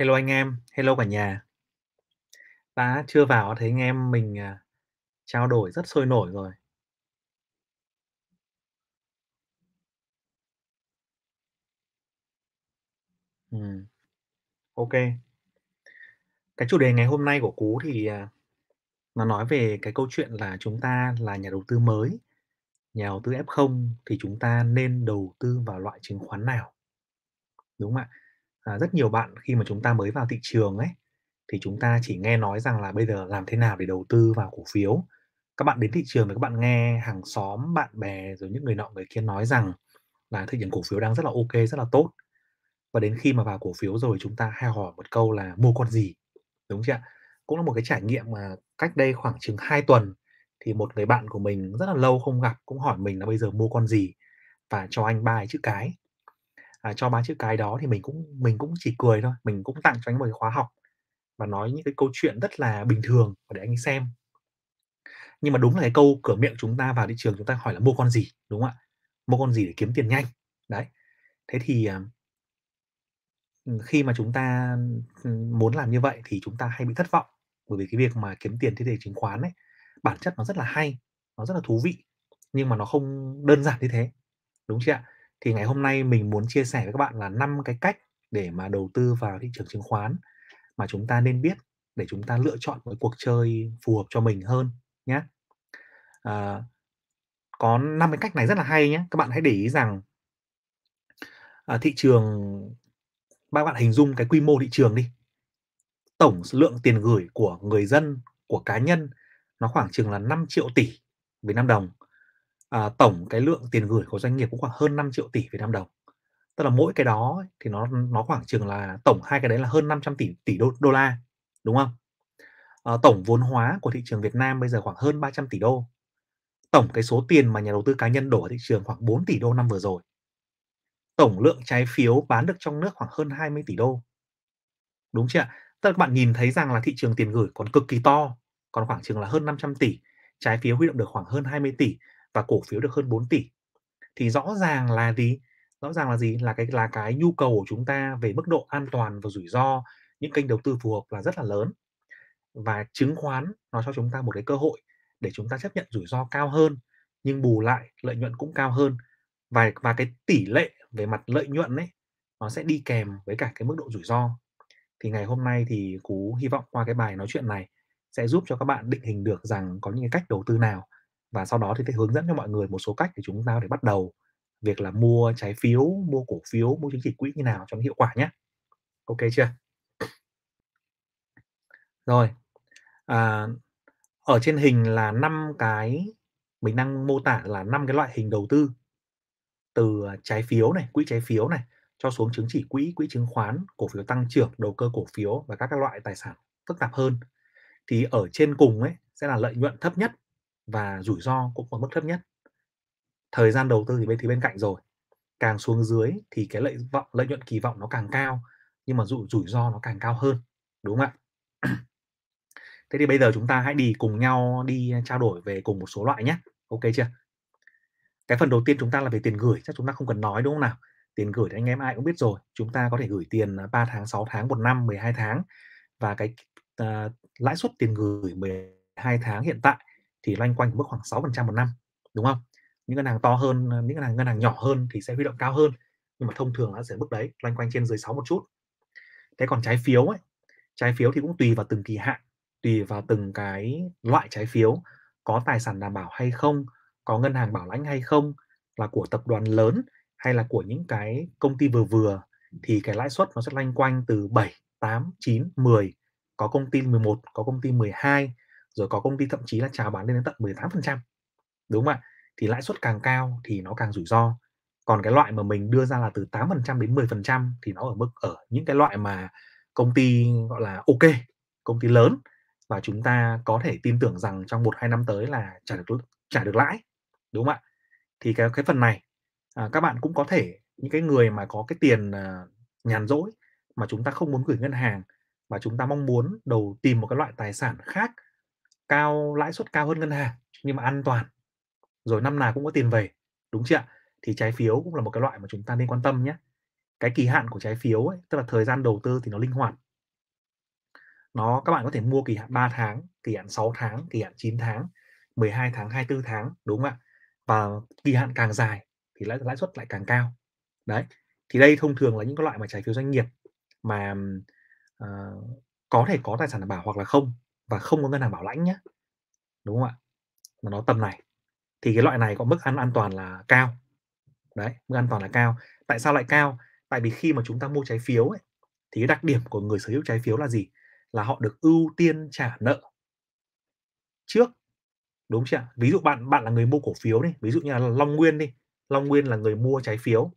Hello anh em, hello cả nhà. đã chưa vào thấy anh em mình, à, trao đổi rất sôi nổi rồi. Ừm, ok. Cái chủ đề ngày hôm nay của Cú thì, à, nó nói về cái câu chuyện là chúng ta là nhà đầu tư mới, nhà đầu tư F0 thì chúng ta nên đầu tư vào loại chứng khoán nào? Đúng không ạ? À, rất nhiều bạn khi mà chúng ta mới vào thị trường ấy, thì chúng ta chỉ nghe nói rằng là bây giờ làm thế nào để đầu tư vào cổ phiếu. Các bạn đến thị trường thì các bạn nghe hàng xóm, bạn bè rồi những người nọ người kia nói rằng là thị trường cổ phiếu đang rất là ok, rất là tốt. Và đến khi mà vào cổ phiếu rồi chúng ta hay hỏi một câu là mua con gì, đúng chưa ạ? Cũng là một cái trải nghiệm mà cách đây khoảng chừng 2 tuần thì một người bạn của mình rất là lâu không gặp cũng hỏi mình là bây giờ mua con gì và cho anh ba chữ cái. À, cho ba chữ cái đó thì mình cũng mình cũng chỉ cười thôi, mình cũng tặng cho anh một cái khóa học và nói những cái câu chuyện rất là bình thường để anh xem. Nhưng mà đúng là cái câu cửa miệng chúng ta vào thị trường chúng ta hỏi là mua con gì, đúng không ạ? Mua con gì để kiếm tiền nhanh. Đấy. Thế thì, à, khi mà chúng ta, muốn làm như vậy thì chúng ta hay bị thất vọng, bởi vì cái việc mà kiếm tiền trên thị trường chứng khoán ấy, bản chất nó rất là hay, nó rất là thú vị, nhưng mà nó không đơn giản như thế, đúng chưa ạ? Thì ngày hôm nay mình muốn chia sẻ với các bạn là năm cái cách để mà đầu tư vào thị trường chứng khoán mà chúng ta nên biết để chúng ta lựa chọn một cuộc chơi phù hợp cho mình hơn nhé. À, có năm cái cách này rất là hay nhé. Các bạn hãy để ý rằng à, thị trường các bạn hình dung cái quy mô thị trường đi. Tổng lượng tiền gửi của người dân, của cá nhân nó khoảng chừng là 5 triệu tỷ Việt Nam đồng. À, tổng cái lượng tiền gửi của doanh nghiệp cũng khoảng hơn 5 triệu tỷ Việt Nam đồng. Tức là mỗi cái đó thì nó nó khoảng chừng là tổng hai cái đấy là hơn 500 tỷ tỷ đô, đô la, đúng không? À, tổng vốn hóa của thị trường Việt Nam bây giờ khoảng hơn 300 tỷ đô. Tổng cái số tiền mà nhà đầu tư cá nhân đổ vào thị trường khoảng 4 tỷ đô năm vừa rồi. Tổng lượng trái phiếu bán được trong nước khoảng hơn 20 tỷ đô. Đúng chưa ạ? Tức là các bạn nhìn thấy rằng là thị trường tiền gửi còn cực kỳ to, còn khoảng chừng là hơn 500 tỷ, trái phiếu huy động được khoảng hơn 20 tỷ và cổ phiếu được hơn 4 tỷ. Thì rõ ràng là gì? Rõ ràng là gì? Là cái là cái nhu cầu của chúng ta về mức độ an toàn và rủi ro, những kênh đầu tư phù hợp là rất là lớn. Và chứng khoán nó cho chúng ta một cái cơ hội để chúng ta chấp nhận rủi ro cao hơn, nhưng bù lại lợi nhuận cũng cao hơn. Và và cái tỷ lệ về mặt lợi nhuận ấy, nó sẽ đi kèm với cả cái mức độ rủi ro. Thì ngày hôm nay thì Cú hy vọng qua cái bài nói chuyện này sẽ giúp cho các bạn định hình được rằng có những cái cách đầu tư nào và sau đó thì sẽ hướng dẫn cho mọi người một số cách để chúng ta để bắt đầu việc là mua trái phiếu, mua cổ phiếu, mua chứng chỉ quỹ như nào cho nó hiệu quả nhé. Ok chưa? Rồi. À, ở trên hình là năm cái mình đang mô tả là năm cái loại hình đầu tư từ à, trái phiếu này, quỹ trái phiếu này cho xuống chứng chỉ quỹ, quỹ chứng khoán, cổ phiếu tăng trưởng, đầu cơ cổ phiếu và các các loại tài sản phức tạp hơn. Thì ở trên cùng ấy sẽ là lợi nhuận thấp nhất và rủi ro cũng ở mức thấp nhất. Thời gian đầu tư thì bên thì bên cạnh rồi. Càng xuống dưới thì cái lợi vọng lợi nhuận kỳ vọng nó càng cao nhưng mà rủi rủi ro nó càng cao hơn, đúng không ạ? Thế thì bây giờ chúng ta hãy đi cùng nhau đi trao đổi về cùng một số loại nhé. Ok chưa? Cái phần đầu tiên chúng ta là về tiền gửi, chắc chúng ta không cần nói đúng không nào? Tiền gửi thì anh em ai cũng biết rồi, chúng ta có thể gửi tiền à, 3 tháng, 6 tháng, 1 năm, 12 tháng và cái uh, lãi suất tiền gửi 12 tháng hiện tại thì loanh quanh mức khoảng 6% một năm, đúng không? Những ngân hàng to hơn, những ngân hàng ngân hàng nhỏ hơn thì sẽ huy động cao hơn, nhưng mà thông thường nó sẽ mức đấy, loanh quanh trên dưới 6 một chút. Thế còn trái phiếu ấy, trái phiếu thì cũng tùy vào từng kỳ hạn, tùy vào từng cái loại trái phiếu có tài sản đảm bảo hay không, có ngân hàng bảo lãnh hay không, là của tập đoàn lớn hay là của những cái công ty vừa vừa thì cái lãi suất nó sẽ loanh quanh từ 7, 8, 9, 10, có công ty 11, có công ty 12, rồi có công ty thậm chí là chào bán lên đến tận 18%. Đúng không ạ? Thì lãi suất càng cao thì nó càng rủi ro. Còn cái loại mà mình đưa ra là từ 8% đến 10% thì nó ở mức ở những cái loại mà công ty gọi là ok, công ty lớn và chúng ta có thể tin tưởng rằng trong 1 2 năm tới là trả được trả được lãi. Đúng không ạ? Thì cái cái phần này à, các bạn cũng có thể những cái người mà có cái tiền à, nhàn rỗi mà chúng ta không muốn gửi ngân hàng và chúng ta mong muốn đầu tìm một cái loại tài sản khác cao lãi suất cao hơn ngân hàng nhưng mà an toàn. Rồi năm nào cũng có tiền về đúng chưa ạ? Thì trái phiếu cũng là một cái loại mà chúng ta nên quan tâm nhé. Cái kỳ hạn của trái phiếu ấy, tức là thời gian đầu tư thì nó linh hoạt. Nó các bạn có thể mua kỳ hạn 3 tháng, kỳ hạn 6 tháng, kỳ hạn 9 tháng, 12 tháng, 24 tháng, đúng không ạ? Và kỳ hạn càng dài thì lãi lãi suất lại càng cao. Đấy, thì đây thông thường là những cái loại mà trái phiếu doanh nghiệp mà, uh, có thể có tài sản đảm bảo hoặc là không, và không có ngân hàng bảo lãnh nhé, Đúng không ạ? Mà nó tầm này, thì cái loại này có mức an an toàn là cao. Đấy, mức an toàn là cao. Tại sao lại cao? Tại vì khi mà chúng ta mua trái phiếu ấy, thì cái đặc điểm của người sở hữu trái phiếu là gì? Là họ được ưu tiên trả nợ. Trước, đúng chưa? Ví dụ bạn bạn là người mua cổ phiếu đi, ví dụ như là Long Nguyên đi, Long Nguyên là người mua trái phiếu.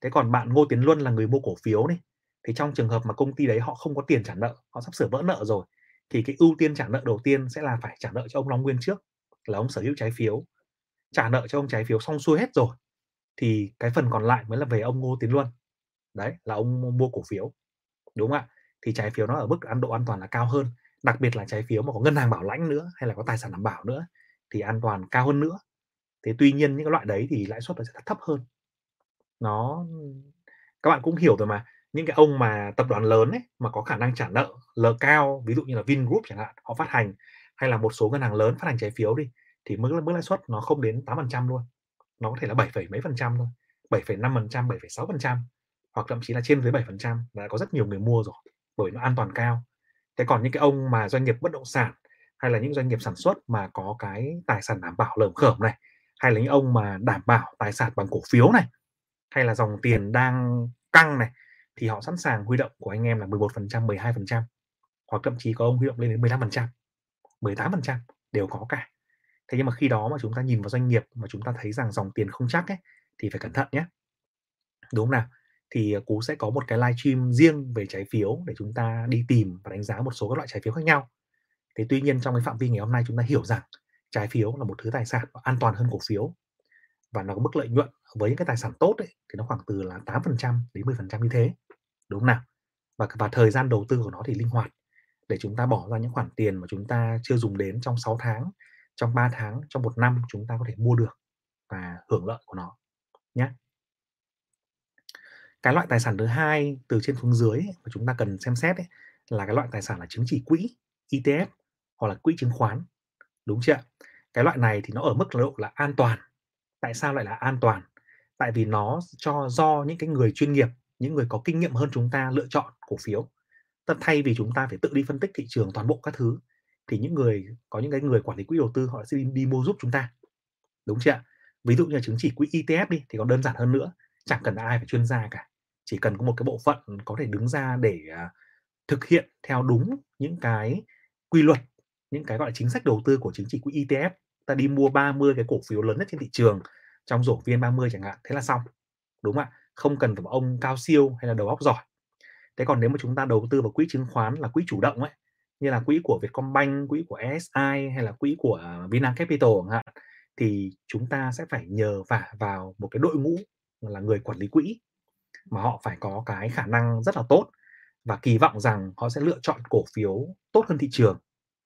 Thế còn bạn Ngô Tiến Luân là người mua cổ phiếu đi, thì trong trường hợp mà công ty đấy họ không có tiền trả nợ, họ sắp sửa vỡ nợ rồi, thì cái ưu tiên trả nợ đầu tiên sẽ là phải trả nợ cho ông Long Nguyên trước, là ông sở hữu trái phiếu. Trả nợ cho ông trái phiếu xong xuôi hết rồi, thì cái phần còn lại mới là về ông Ngô Tiến Luân. Đấy, là ông mua cổ phiếu, đúng không ạ? Thì trái phiếu nó ở mức ăn độ an toàn là cao hơn, đặc biệt là trái phiếu mà có ngân hàng bảo lãnh nữa, hay là có tài sản đảm bảo nữa thì an toàn cao hơn nữa. Thế tuy nhiên những cái loại đấy thì lãi suất nó sẽ thấp hơn. Nó các bạn cũng hiểu rồi mà, những cái ông mà tập đoàn lớn ấy, mà có khả năng trả nợ lờ cao, ví dụ như là Vingroup chẳng hạn, họ phát hành, hay là một số ngân hàng lớn phát hành trái phiếu đi, thì mức mức lãi suất nó không đến 8% luôn, nó có thể là 7 mấy phần trăm thôi, 7,5%, 7,6%, hoặc thậm chí là trên dưới 7% và có rất nhiều người mua rồi, bởi nó an toàn cao. Thế còn những cái ông mà doanh nghiệp bất động sản, hay là những doanh nghiệp sản xuất mà có cái tài sản đảm bảo lởm khởm này, hay là những ông mà đảm bảo tài sản bằng cổ phiếu này, hay là dòng tiền đang căng này, thì họ sẵn sàng huy động của anh em là 11%, 12%, hoặc thậm chí có ông huy động lên đến 15%, 18% đều có cả. Thế nhưng mà khi đó mà chúng ta nhìn vào doanh nghiệp mà chúng ta thấy rằng dòng tiền không chắc ấy, thì phải cẩn thận nhé. Đúng không nào? Thì, à, Cú sẽ có một cái livestream riêng về trái phiếu để chúng ta đi tìm và đánh giá một số các loại trái phiếu khác nhau. Thế tuy nhiên trong cái phạm vi ngày hôm nay chúng ta hiểu rằng trái phiếu là một thứ tài sản an toàn hơn cổ phiếu và nó có mức lợi nhuận với những cái tài sản tốt ấy, thì nó khoảng từ là 8% đến 10% như thế, đúng không nào? Và và thời gian đầu tư của nó thì linh hoạt để chúng ta bỏ ra những khoản tiền mà chúng ta chưa dùng đến trong 6 tháng, trong 3 tháng, trong một năm chúng ta có thể mua được và hưởng lợi của nó nhé. Cái loại tài sản thứ hai từ trên xuống dưới ấy, mà chúng ta cần xem xét ấy, là cái loại tài sản là chứng chỉ quỹ, ETF hoặc là quỹ chứng khoán. Đúng chưa? Cái loại này thì nó ở mức độ là an toàn. Tại sao lại là an toàn? Tại vì nó cho do những cái người chuyên nghiệp, những người có kinh nghiệm hơn chúng ta lựa chọn cổ phiếu. Tức thay vì chúng ta phải tự đi phân tích thị trường toàn bộ các thứ, thì những người có những cái người quản lý quỹ đầu tư họ sẽ đi, đi mua giúp chúng ta. Đúng chưa? Ví dụ như là chứng chỉ quỹ ETF đi thì còn đơn giản hơn nữa, chẳng cần ai phải chuyên gia cả, chỉ cần có một cái bộ phận có thể đứng ra để à, thực hiện theo đúng những cái quy luật, những cái gọi là chính sách đầu tư của chứng chỉ quỹ ETF. Ta đi mua 30 cái cổ phiếu lớn nhất trên thị trường trong rổ VN30 chẳng hạn, thế là xong. Đúng không ạ? Không cần phải ông cao siêu hay là đầu óc giỏi. Thế còn nếu mà chúng ta đầu tư vào quỹ chứng khoán là quỹ chủ động ấy, như là quỹ của Vietcombank, quỹ của SI hay là quỹ của Vina Capital chẳng hạn, thì chúng ta sẽ phải nhờ vả vào một cái đội ngũ là người quản lý quỹ mà họ phải có cái khả năng rất là tốt và kỳ vọng rằng họ sẽ lựa chọn cổ phiếu tốt hơn thị trường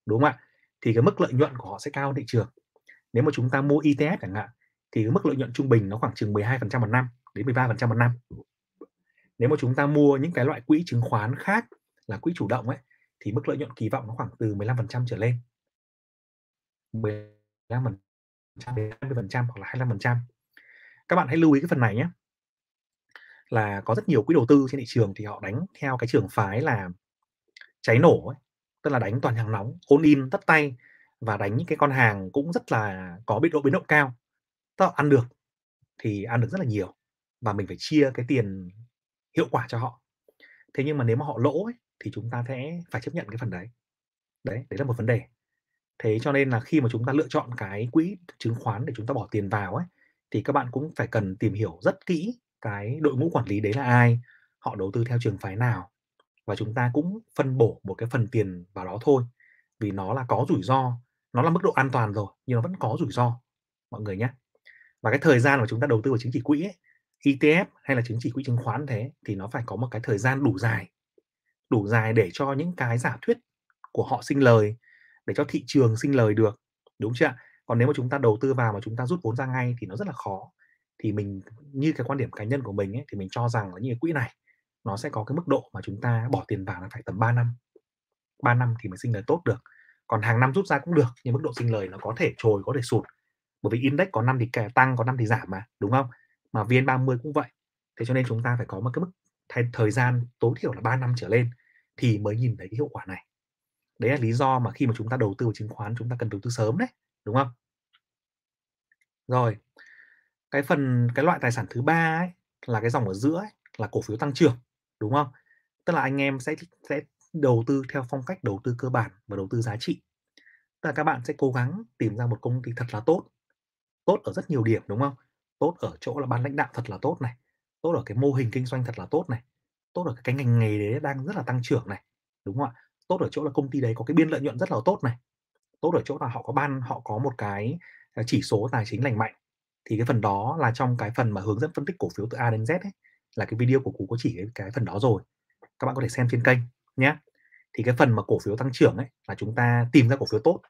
đúng không ạ thì cái mức lợi nhuận của họ sẽ cao hơn thị trường nếu mà chúng ta mua ETF chẳng hạn thì mức lợi nhuận trung bình nó khoảng chừng 12% một năm đến 13% một năm nếu mà chúng ta mua những cái loại quỹ chứng khoán khác là quỹ chủ động ấy thì mức lợi nhuận kỳ vọng nó khoảng từ 15% trở lên 15% đến 20% hoặc là 25%. Các bạn hãy lưu ý cái phần này nhé. Là có rất nhiều quỹ đầu tư trên thị trường thì họ đánh theo cái trường phái là cháy nổ ấy, tức là đánh toàn hàng nóng, all in tất tay và đánh những cái con hàng cũng rất là có biến độ biến động cao. Tức là ăn được thì ăn được rất là nhiều và mình phải chia cái tiền hiệu quả cho họ. Thế nhưng mà nếu mà họ lỗ ấy, thì chúng ta sẽ phải chấp nhận cái phần đấy. Đấy, đấy là một vấn đề. Thế cho nên là khi mà chúng ta lựa chọn cái quỹ chứng khoán để chúng ta bỏ tiền vào ấy, thì các bạn cũng phải cần tìm hiểu rất kỹ cái đội ngũ quản lý đấy là ai, họ đầu tư theo trường phái nào và chúng ta cũng phân bổ một cái phần tiền vào đó thôi. Vì nó là có rủi ro, nó là mức độ an toàn rồi nhưng nó vẫn có rủi ro mọi người nhé. Và cái thời gian mà chúng ta đầu tư vào chứng chỉ quỹ ấy, ETF hay là chứng chỉ quỹ chứng khoán thế thì nó phải có một cái thời gian đủ dài. Đủ dài để cho những cái giả thuyết của họ sinh lời, để cho thị trường sinh lời được, đúng chưa? Còn nếu mà chúng ta đầu tư vào mà chúng ta rút vốn ra ngay thì nó rất là khó. Thì mình như cái quan điểm cá nhân của mình ấy, thì mình cho rằng là như cái quỹ này nó sẽ có cái mức độ mà chúng ta bỏ tiền vào là phải tầm 3 năm. 3 năm thì mới sinh lời tốt được. Còn hàng năm rút ra cũng được, nhưng mức độ sinh lời nó có thể trồi, có thể sụt. Bởi vì index có năm thì tăng, có năm thì giảm mà, đúng không? Mà VN30 cũng vậy. Thế cho nên chúng ta phải có một cái mức thay thời gian tối thiểu là 3 năm trở lên thì mới nhìn thấy cái hiệu quả này. Đấy là lý do mà khi mà chúng ta đầu tư vào chứng khoán chúng ta cần đầu tư sớm đấy, đúng không? Rồi. Cái phần cái loại tài sản thứ ba ấy là cái dòng ở giữa ấy, là cổ phiếu tăng trưởng, đúng không? Tức là anh em sẽ sẽ đầu tư theo phong cách đầu tư cơ bản và đầu tư giá trị. Tức là các bạn sẽ cố gắng tìm ra một công ty thật là tốt. Tốt ở rất nhiều điểm, đúng không? Tốt ở chỗ là ban lãnh đạo thật là tốt này, tốt ở cái mô hình kinh doanh thật là tốt này, tốt ở cái ngành nghề đấy đang rất là tăng trưởng này, đúng không ạ? Tốt ở chỗ là công ty đấy có cái biên lợi nhuận rất là tốt này. Tốt ở chỗ là họ có ban họ có một cái, à, chỉ số tài chính lành mạnh. Thì cái phần đó là trong cái phần mà hướng dẫn phân tích cổ phiếu từ A đến Z ấy, là cái video của Cú có chỉ cái cái phần đó rồi. Các bạn có thể xem trên kênh nhé. Thì cái phần mà cổ phiếu tăng trưởng ấy là chúng ta tìm ra cổ phiếu tốt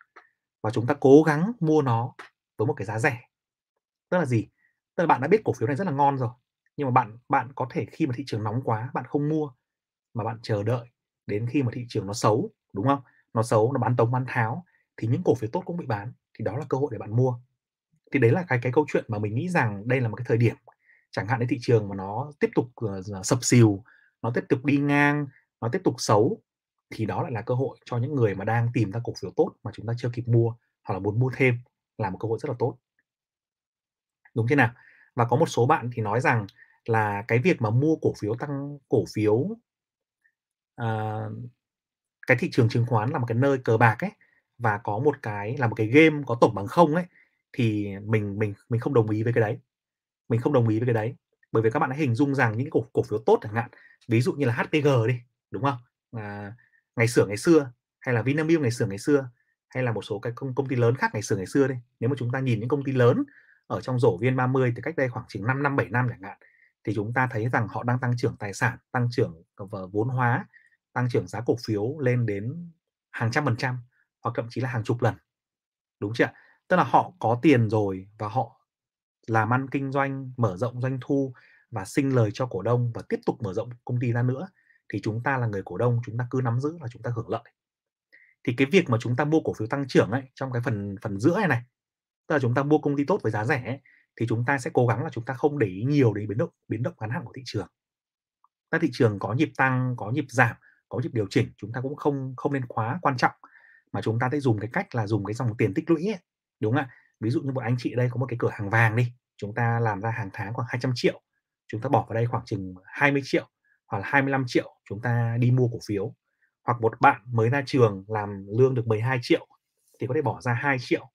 và chúng ta cố gắng mua nó với một cái giá rẻ. Tức là gì? Tức là bạn đã biết cổ phiếu này rất là ngon rồi, nhưng mà bạn bạn có thể khi mà thị trường nóng quá bạn không mua mà bạn chờ đợi đến khi mà thị trường nó xấu, đúng không? Nó xấu, nó bán tống bán tháo thì những cổ phiếu tốt cũng bị bán, thì đó là cơ hội để bạn mua. Thì đấy là cái cái câu chuyện mà mình nghĩ rằng đây là một cái thời điểm chẳng hạn như thị trường mà nó tiếp tục uh, sập sìu, nó tiếp tục đi ngang, nó tiếp tục xấu thì đó lại là cơ hội cho những người mà đang tìm ra cổ phiếu tốt mà chúng ta chưa kịp mua hoặc là muốn mua thêm là một cơ hội rất là tốt. Đúng thế nào? Và có một số bạn thì nói rằng là cái việc mà mua cổ phiếu tăng cổ phiếu uh, cái thị trường chứng khoán là một cái nơi cờ bạc ấy và có một cái là một cái game có tổng bằng không ấy thì mình mình mình không đồng ý với cái đấy mình không đồng ý với cái đấy bởi vì các bạn hãy hình dung rằng những cổ cổ phiếu tốt chẳng hạn ví dụ như là HPG đi đúng không à, ngày xưa ngày xưa hay là Vinamilk ngày xưa ngày xưa hay là một số cái công, công ty lớn khác ngày xưa ngày xưa đi nếu mà chúng ta nhìn những công ty lớn ở trong rổ viên 30 từ cách đây khoảng chừng 5 năm 7 năm chẳng hạn thì chúng ta thấy rằng họ đang tăng trưởng tài sản, tăng trưởng ờ, vốn hóa, tăng trưởng giá cổ phiếu lên đến hàng trăm phần trăm hoặc thậm chí là hàng chục lần. Đúng chưa Tức là họ có tiền rồi và họ làm ăn kinh doanh, mở rộng doanh thu và sinh lời cho cổ đông và tiếp tục mở rộng công ty ra nữa thì chúng ta là người cổ đông chúng ta cứ nắm giữ là chúng ta hưởng lợi. Thì cái việc mà chúng ta mua cổ phiếu tăng trưởng ấy trong cái phần phần giữa này này, tức là chúng ta mua công ty tốt với giá rẻ ấy, thì chúng ta sẽ cố gắng là chúng ta không để ý nhiều đến biến động biến động ngắn hạn của thị trường. Các thị trường có nhịp tăng, có nhịp giảm, có nhịp điều chỉnh, chúng ta cũng không không nên quá quan trọng mà chúng ta sẽ dùng cái cách là dùng cái dòng tiền tích lũy ấy, đúng không ạ? Ví dụ như một anh chị đây có một cái cửa hàng vàng đi, chúng ta làm ra hàng tháng khoảng 200 triệu, chúng ta bỏ vào đây khoảng chừng 20 triệu hoặc là 25 triệu chúng ta đi mua cổ phiếu. Hoặc một bạn mới ra trường làm lương được 12 triệu thì có thể bỏ ra 2 triệu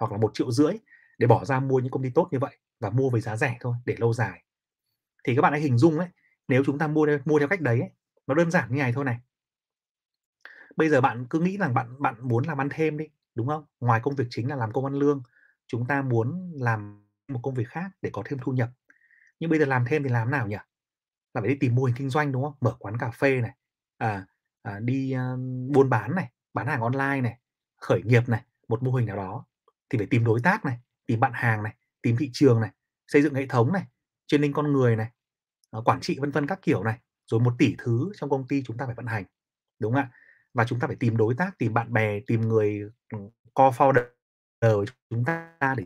hoặc là một triệu rưỡi để bỏ ra mua những công ty tốt như vậy và mua với giá rẻ thôi để lâu dài. Thì các bạn hãy hình dung đấy nếu chúng ta mua mua theo cách đấy ấy, nó đơn giản như này thôi này. Bây giờ bạn cứ nghĩ rằng bạn bạn muốn làm ăn thêm đi đúng không? Ngoài công việc chính là làm công ăn lương chúng ta muốn làm một công việc khác để có thêm thu nhập. Nhưng bây giờ làm thêm thì làm nào nhỉ? Là phải đi tìm mô hình kinh doanh đúng không? Mở quán cà phê này à, à đi buôn bán này, bán hàng online này, khởi nghiệp này, một mô hình nào đó thì phải tìm đối tác này, tìm bạn hàng này, tìm thị trường này, xây dựng hệ thống này training con người này à, quản trị vân vân các kiểu này, rồi một tỷ thứ trong công ty chúng ta phải vận hành, đúng không ạ? Và chúng ta phải tìm đối tác, tìm bạn bè, tìm người ừ, co-founder chúng ta để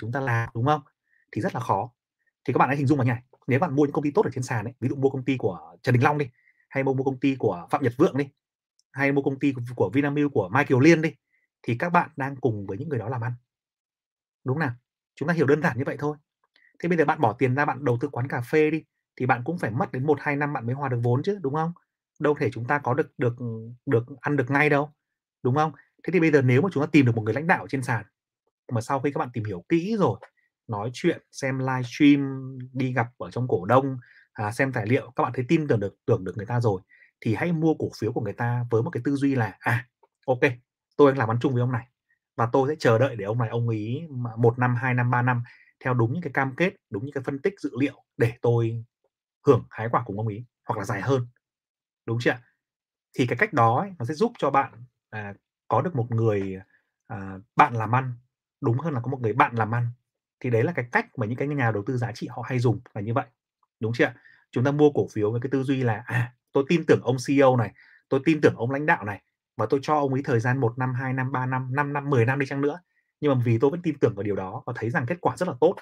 chúng ta làm, đúng không? Thì rất là khó. Thì các bạn hãy hình dung vào như này nếu bạn mua những công ty tốt ở trên sàn ấy, ví dụ mua công ty của Trần Đình Long đi hay mua mua công ty của Phạm Nhật Vượng đi hay mua công ty của, của Vinamilk của Mai Kiều Liên đi thì các bạn đang cùng với những người đó làm ăn. Đúng nào? Chúng ta hiểu đơn giản như vậy thôi. Thế bây giờ bạn bỏ tiền ra bạn đầu tư quán cà phê đi thì bạn cũng phải mất đến một hai năm bạn mới hòa được vốn chứ đúng không? Đâu thể chúng ta có được được được ăn được ngay đâu đúng không? Thế thì bây giờ nếu mà chúng ta tìm được một người lãnh đạo trên sàn mà sau khi các bạn tìm hiểu kỹ rồi nói chuyện xem livestream đi gặp ở trong cổ đông à, xem tài liệu các bạn thấy tin tưởng được tưởng được người ta rồi thì hãy mua cổ phiếu của người ta với một cái tư duy là à ok tôi đang làm ăn chung với ông này và tôi sẽ chờ đợi để ông này ông ý một năm hai năm ba năm theo đúng những cái cam kết đúng những cái phân tích dữ liệu để tôi hưởng hái quả cùng ông ý hoặc là dài hơn đúng chưa thì cái cách đó ấy, nó sẽ giúp cho bạn à, có được một người à, bạn làm ăn đúng hơn là có một người bạn làm ăn. Thì đấy là cái cách mà những cái nhà đầu tư giá trị họ hay dùng là như vậy đúng chưa chúng ta mua cổ phiếu với cái tư duy là à tôi tin tưởng ông CEO này tôi tin tưởng ông lãnh đạo này và tôi cho ông ấy thời gian 1 năm, 2 năm, 3 năm, 5 năm, 10 năm đi chăng nữa, nhưng mà vì tôi vẫn tin tưởng vào điều đó và thấy rằng kết quả rất là tốt,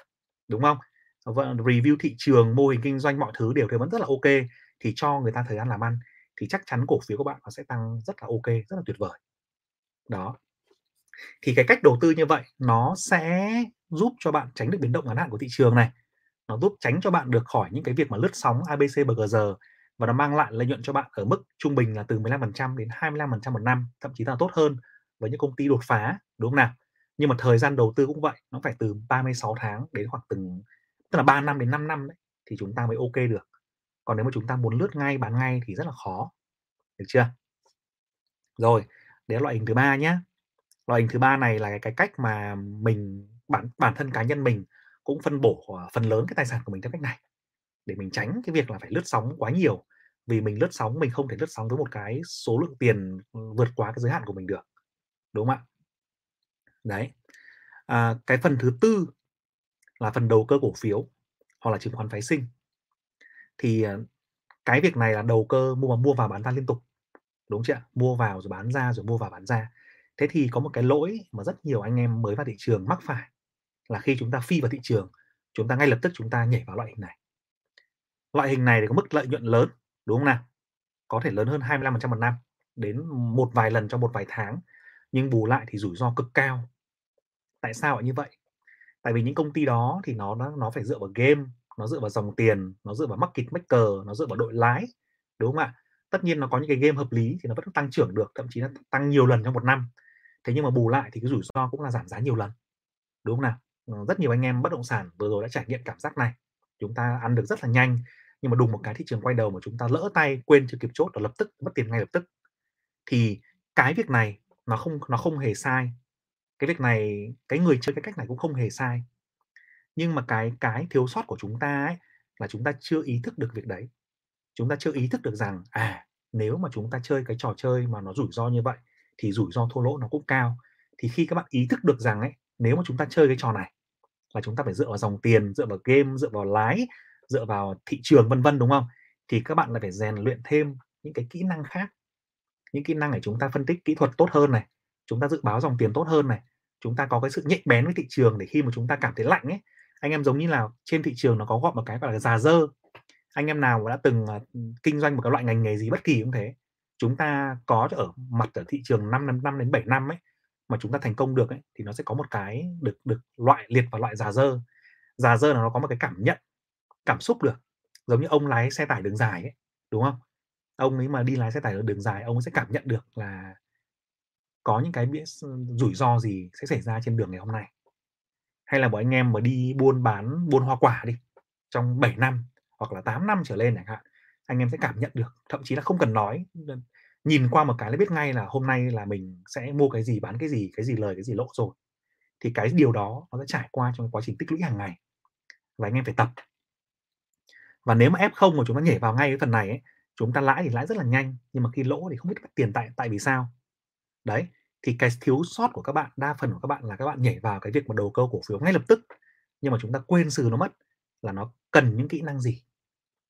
đúng không? Và review thị trường, mô hình kinh doanh mọi thứ đều thấy vẫn rất là OK, thì cho người ta thời gian làm ăn thì chắc chắn cổ phiếu của bạn nó sẽ tăng rất là OK, rất là tuyệt vời. Đó. Thì cái cách đầu tư như vậy nó sẽ giúp cho bạn tránh được biến động ngắn hạn của thị trường này. Nó giúp tránh cho bạn được khỏi những cái việc mà lướt sóng ABC, BGG và nó mang lại lợi nhuận cho bạn ở mức trung bình là từ 15% đến 25% một năm, thậm chí là tốt hơn với những công ty đột phá, đúng không nào? Nhưng mà thời gian đầu tư cũng vậy, nó phải từ 36 tháng đến khoảng từng tức là 3 năm đến 5 năm đấy thì chúng ta mới OK được. Còn nếu mà chúng ta muốn lướt ngay, bán ngay thì rất là khó. Được chưa? Rồi, đấy là loại hình thứ ba nhé. Loại hình thứ ba này là cái cách mà mình bản bản thân cá nhân mình cũng phân bổ ờ, phần lớn cái tài sản của mình theo cách này. Để mình tránh cái việc là phải lướt sóng quá nhiều. Vì mình lướt sóng mình không thể lướt sóng với một cái số lượng tiền ừ, vượt quá cái giới hạn của mình được đúng không ạ? Đấy. À, cái phần thứ tư là phần đầu cơ cổ phiếu hoặc là chứng khoán phái sinh. Thì ờ, cái việc này là đầu cơ mua mua vào bán ra liên tục đúng chưa mua vào rồi bán ra rồi mua vào bán ra. Thế thì có một cái lỗi mà rất nhiều anh em mới vào thị trường mắc phải là khi chúng ta phi vào thị trường, chúng ta ngay lập tức chúng ta nhảy vào loại hình này. Loại hình này thì có mức lợi nhuận lớn, đúng không nào? Có thể lớn hơn 25% một năm, đến một vài lần trong một vài tháng, nhưng bù lại thì rủi ro cực cao. Tại sao lại như vậy? Tại vì những công ty đó thì nó nó phải dựa vào game, nó dựa vào dòng tiền, nó dựa vào market maker, nó dựa vào đội lái, đúng không ạ? Tất nhiên nó có những cái game hợp lý thì nó vẫn tăng trưởng được, thậm chí nó tăng nhiều lần trong một năm. Thế nhưng mà bù lại thì cái rủi ro cũng là giảm giá nhiều lần, đúng không nào? Ờ, rất nhiều anh em bất động sản vừa rồi đã trải nghiệm cảm giác này. Chúng ta ăn được rất là nhanh, nhưng mà đùng một cái thị trường quay đầu mà chúng ta lỡ tay quên chưa kịp chốt là lập tức, mất tiền ngay lập tức. Thì cái việc này nó không nó không hề sai. Cái việc này, cái người chơi cái cách này cũng không hề sai. Nhưng mà cái cái thiếu sót của chúng ta ấy là chúng ta chưa ý thức được việc đấy. Chúng ta chưa ý thức được rằng à nếu mà chúng ta chơi cái trò chơi mà nó rủi ro như vậy thì rủi ro thua lỗ nó cũng cao. Thì khi các bạn ý thức được rằng ấy nếu mà chúng ta chơi cái trò này là chúng ta phải dựa vào dòng tiền, dựa vào game, dựa vào lái, dựa vào thị trường, vân vân, đúng không? Thì các bạn lại phải rèn luyện thêm những cái kỹ năng khác, những kỹ năng để chúng ta phân tích kỹ thuật tốt hơn này, chúng ta dự báo dòng tiền tốt hơn này, chúng ta có cái sự nhạy bén với thị trường để khi mà chúng ta cảm thấy lạnh ấy. Anh em giống như là trên thị trường nó có gọi một cái gọi là già dơ. Anh em nào đã từng à, kinh doanh một cái loại ngành nghề gì bất kỳ cũng thế, chúng ta có ở mặt ở thị trường 5 năm năm đến 7 năm ấy mà chúng ta thành công được ấy, thì nó sẽ có một cái được được loại liệt vào loại già dơ. Già dơ là nó có một cái cảm nhận, cảm xúc được, giống như ông lái xe tải đường dài ấy, đúng không? Ông ấy mà đi lái xe tải ở đường dài, ông ấy sẽ cảm nhận được là có những cái rủi ro gì sẽ xảy ra trên đường ngày hôm nay. Hay là bọn anh em mà đi buôn bán, buôn hoa quả đi, trong 7 năm hoặc là 8 năm trở lên chẳng hạn, anh em sẽ cảm nhận được, thậm chí là không cần nói nhìn qua một cái là biết ngay là hôm nay là mình sẽ mua cái gì bán cái gì cái gì lời cái gì lỗ rồi. Thì cái điều đó nó sẽ trải qua trong quá trình tích lũy hàng ngày và anh em phải tập. Và nếu mà f không mà chúng ta nhảy vào ngay cái phần này ấy, chúng ta lãi thì lãi rất là nhanh nhưng mà khi lỗ thì không biết tiền tại tại vì sao. Đấy thì cái thiếu sót của các bạn đa phần của các bạn là các bạn nhảy vào cái việc mà đầu cơ cổ phiếu ngay lập tức nhưng mà chúng ta quên sự nó mất là nó cần những kỹ năng gì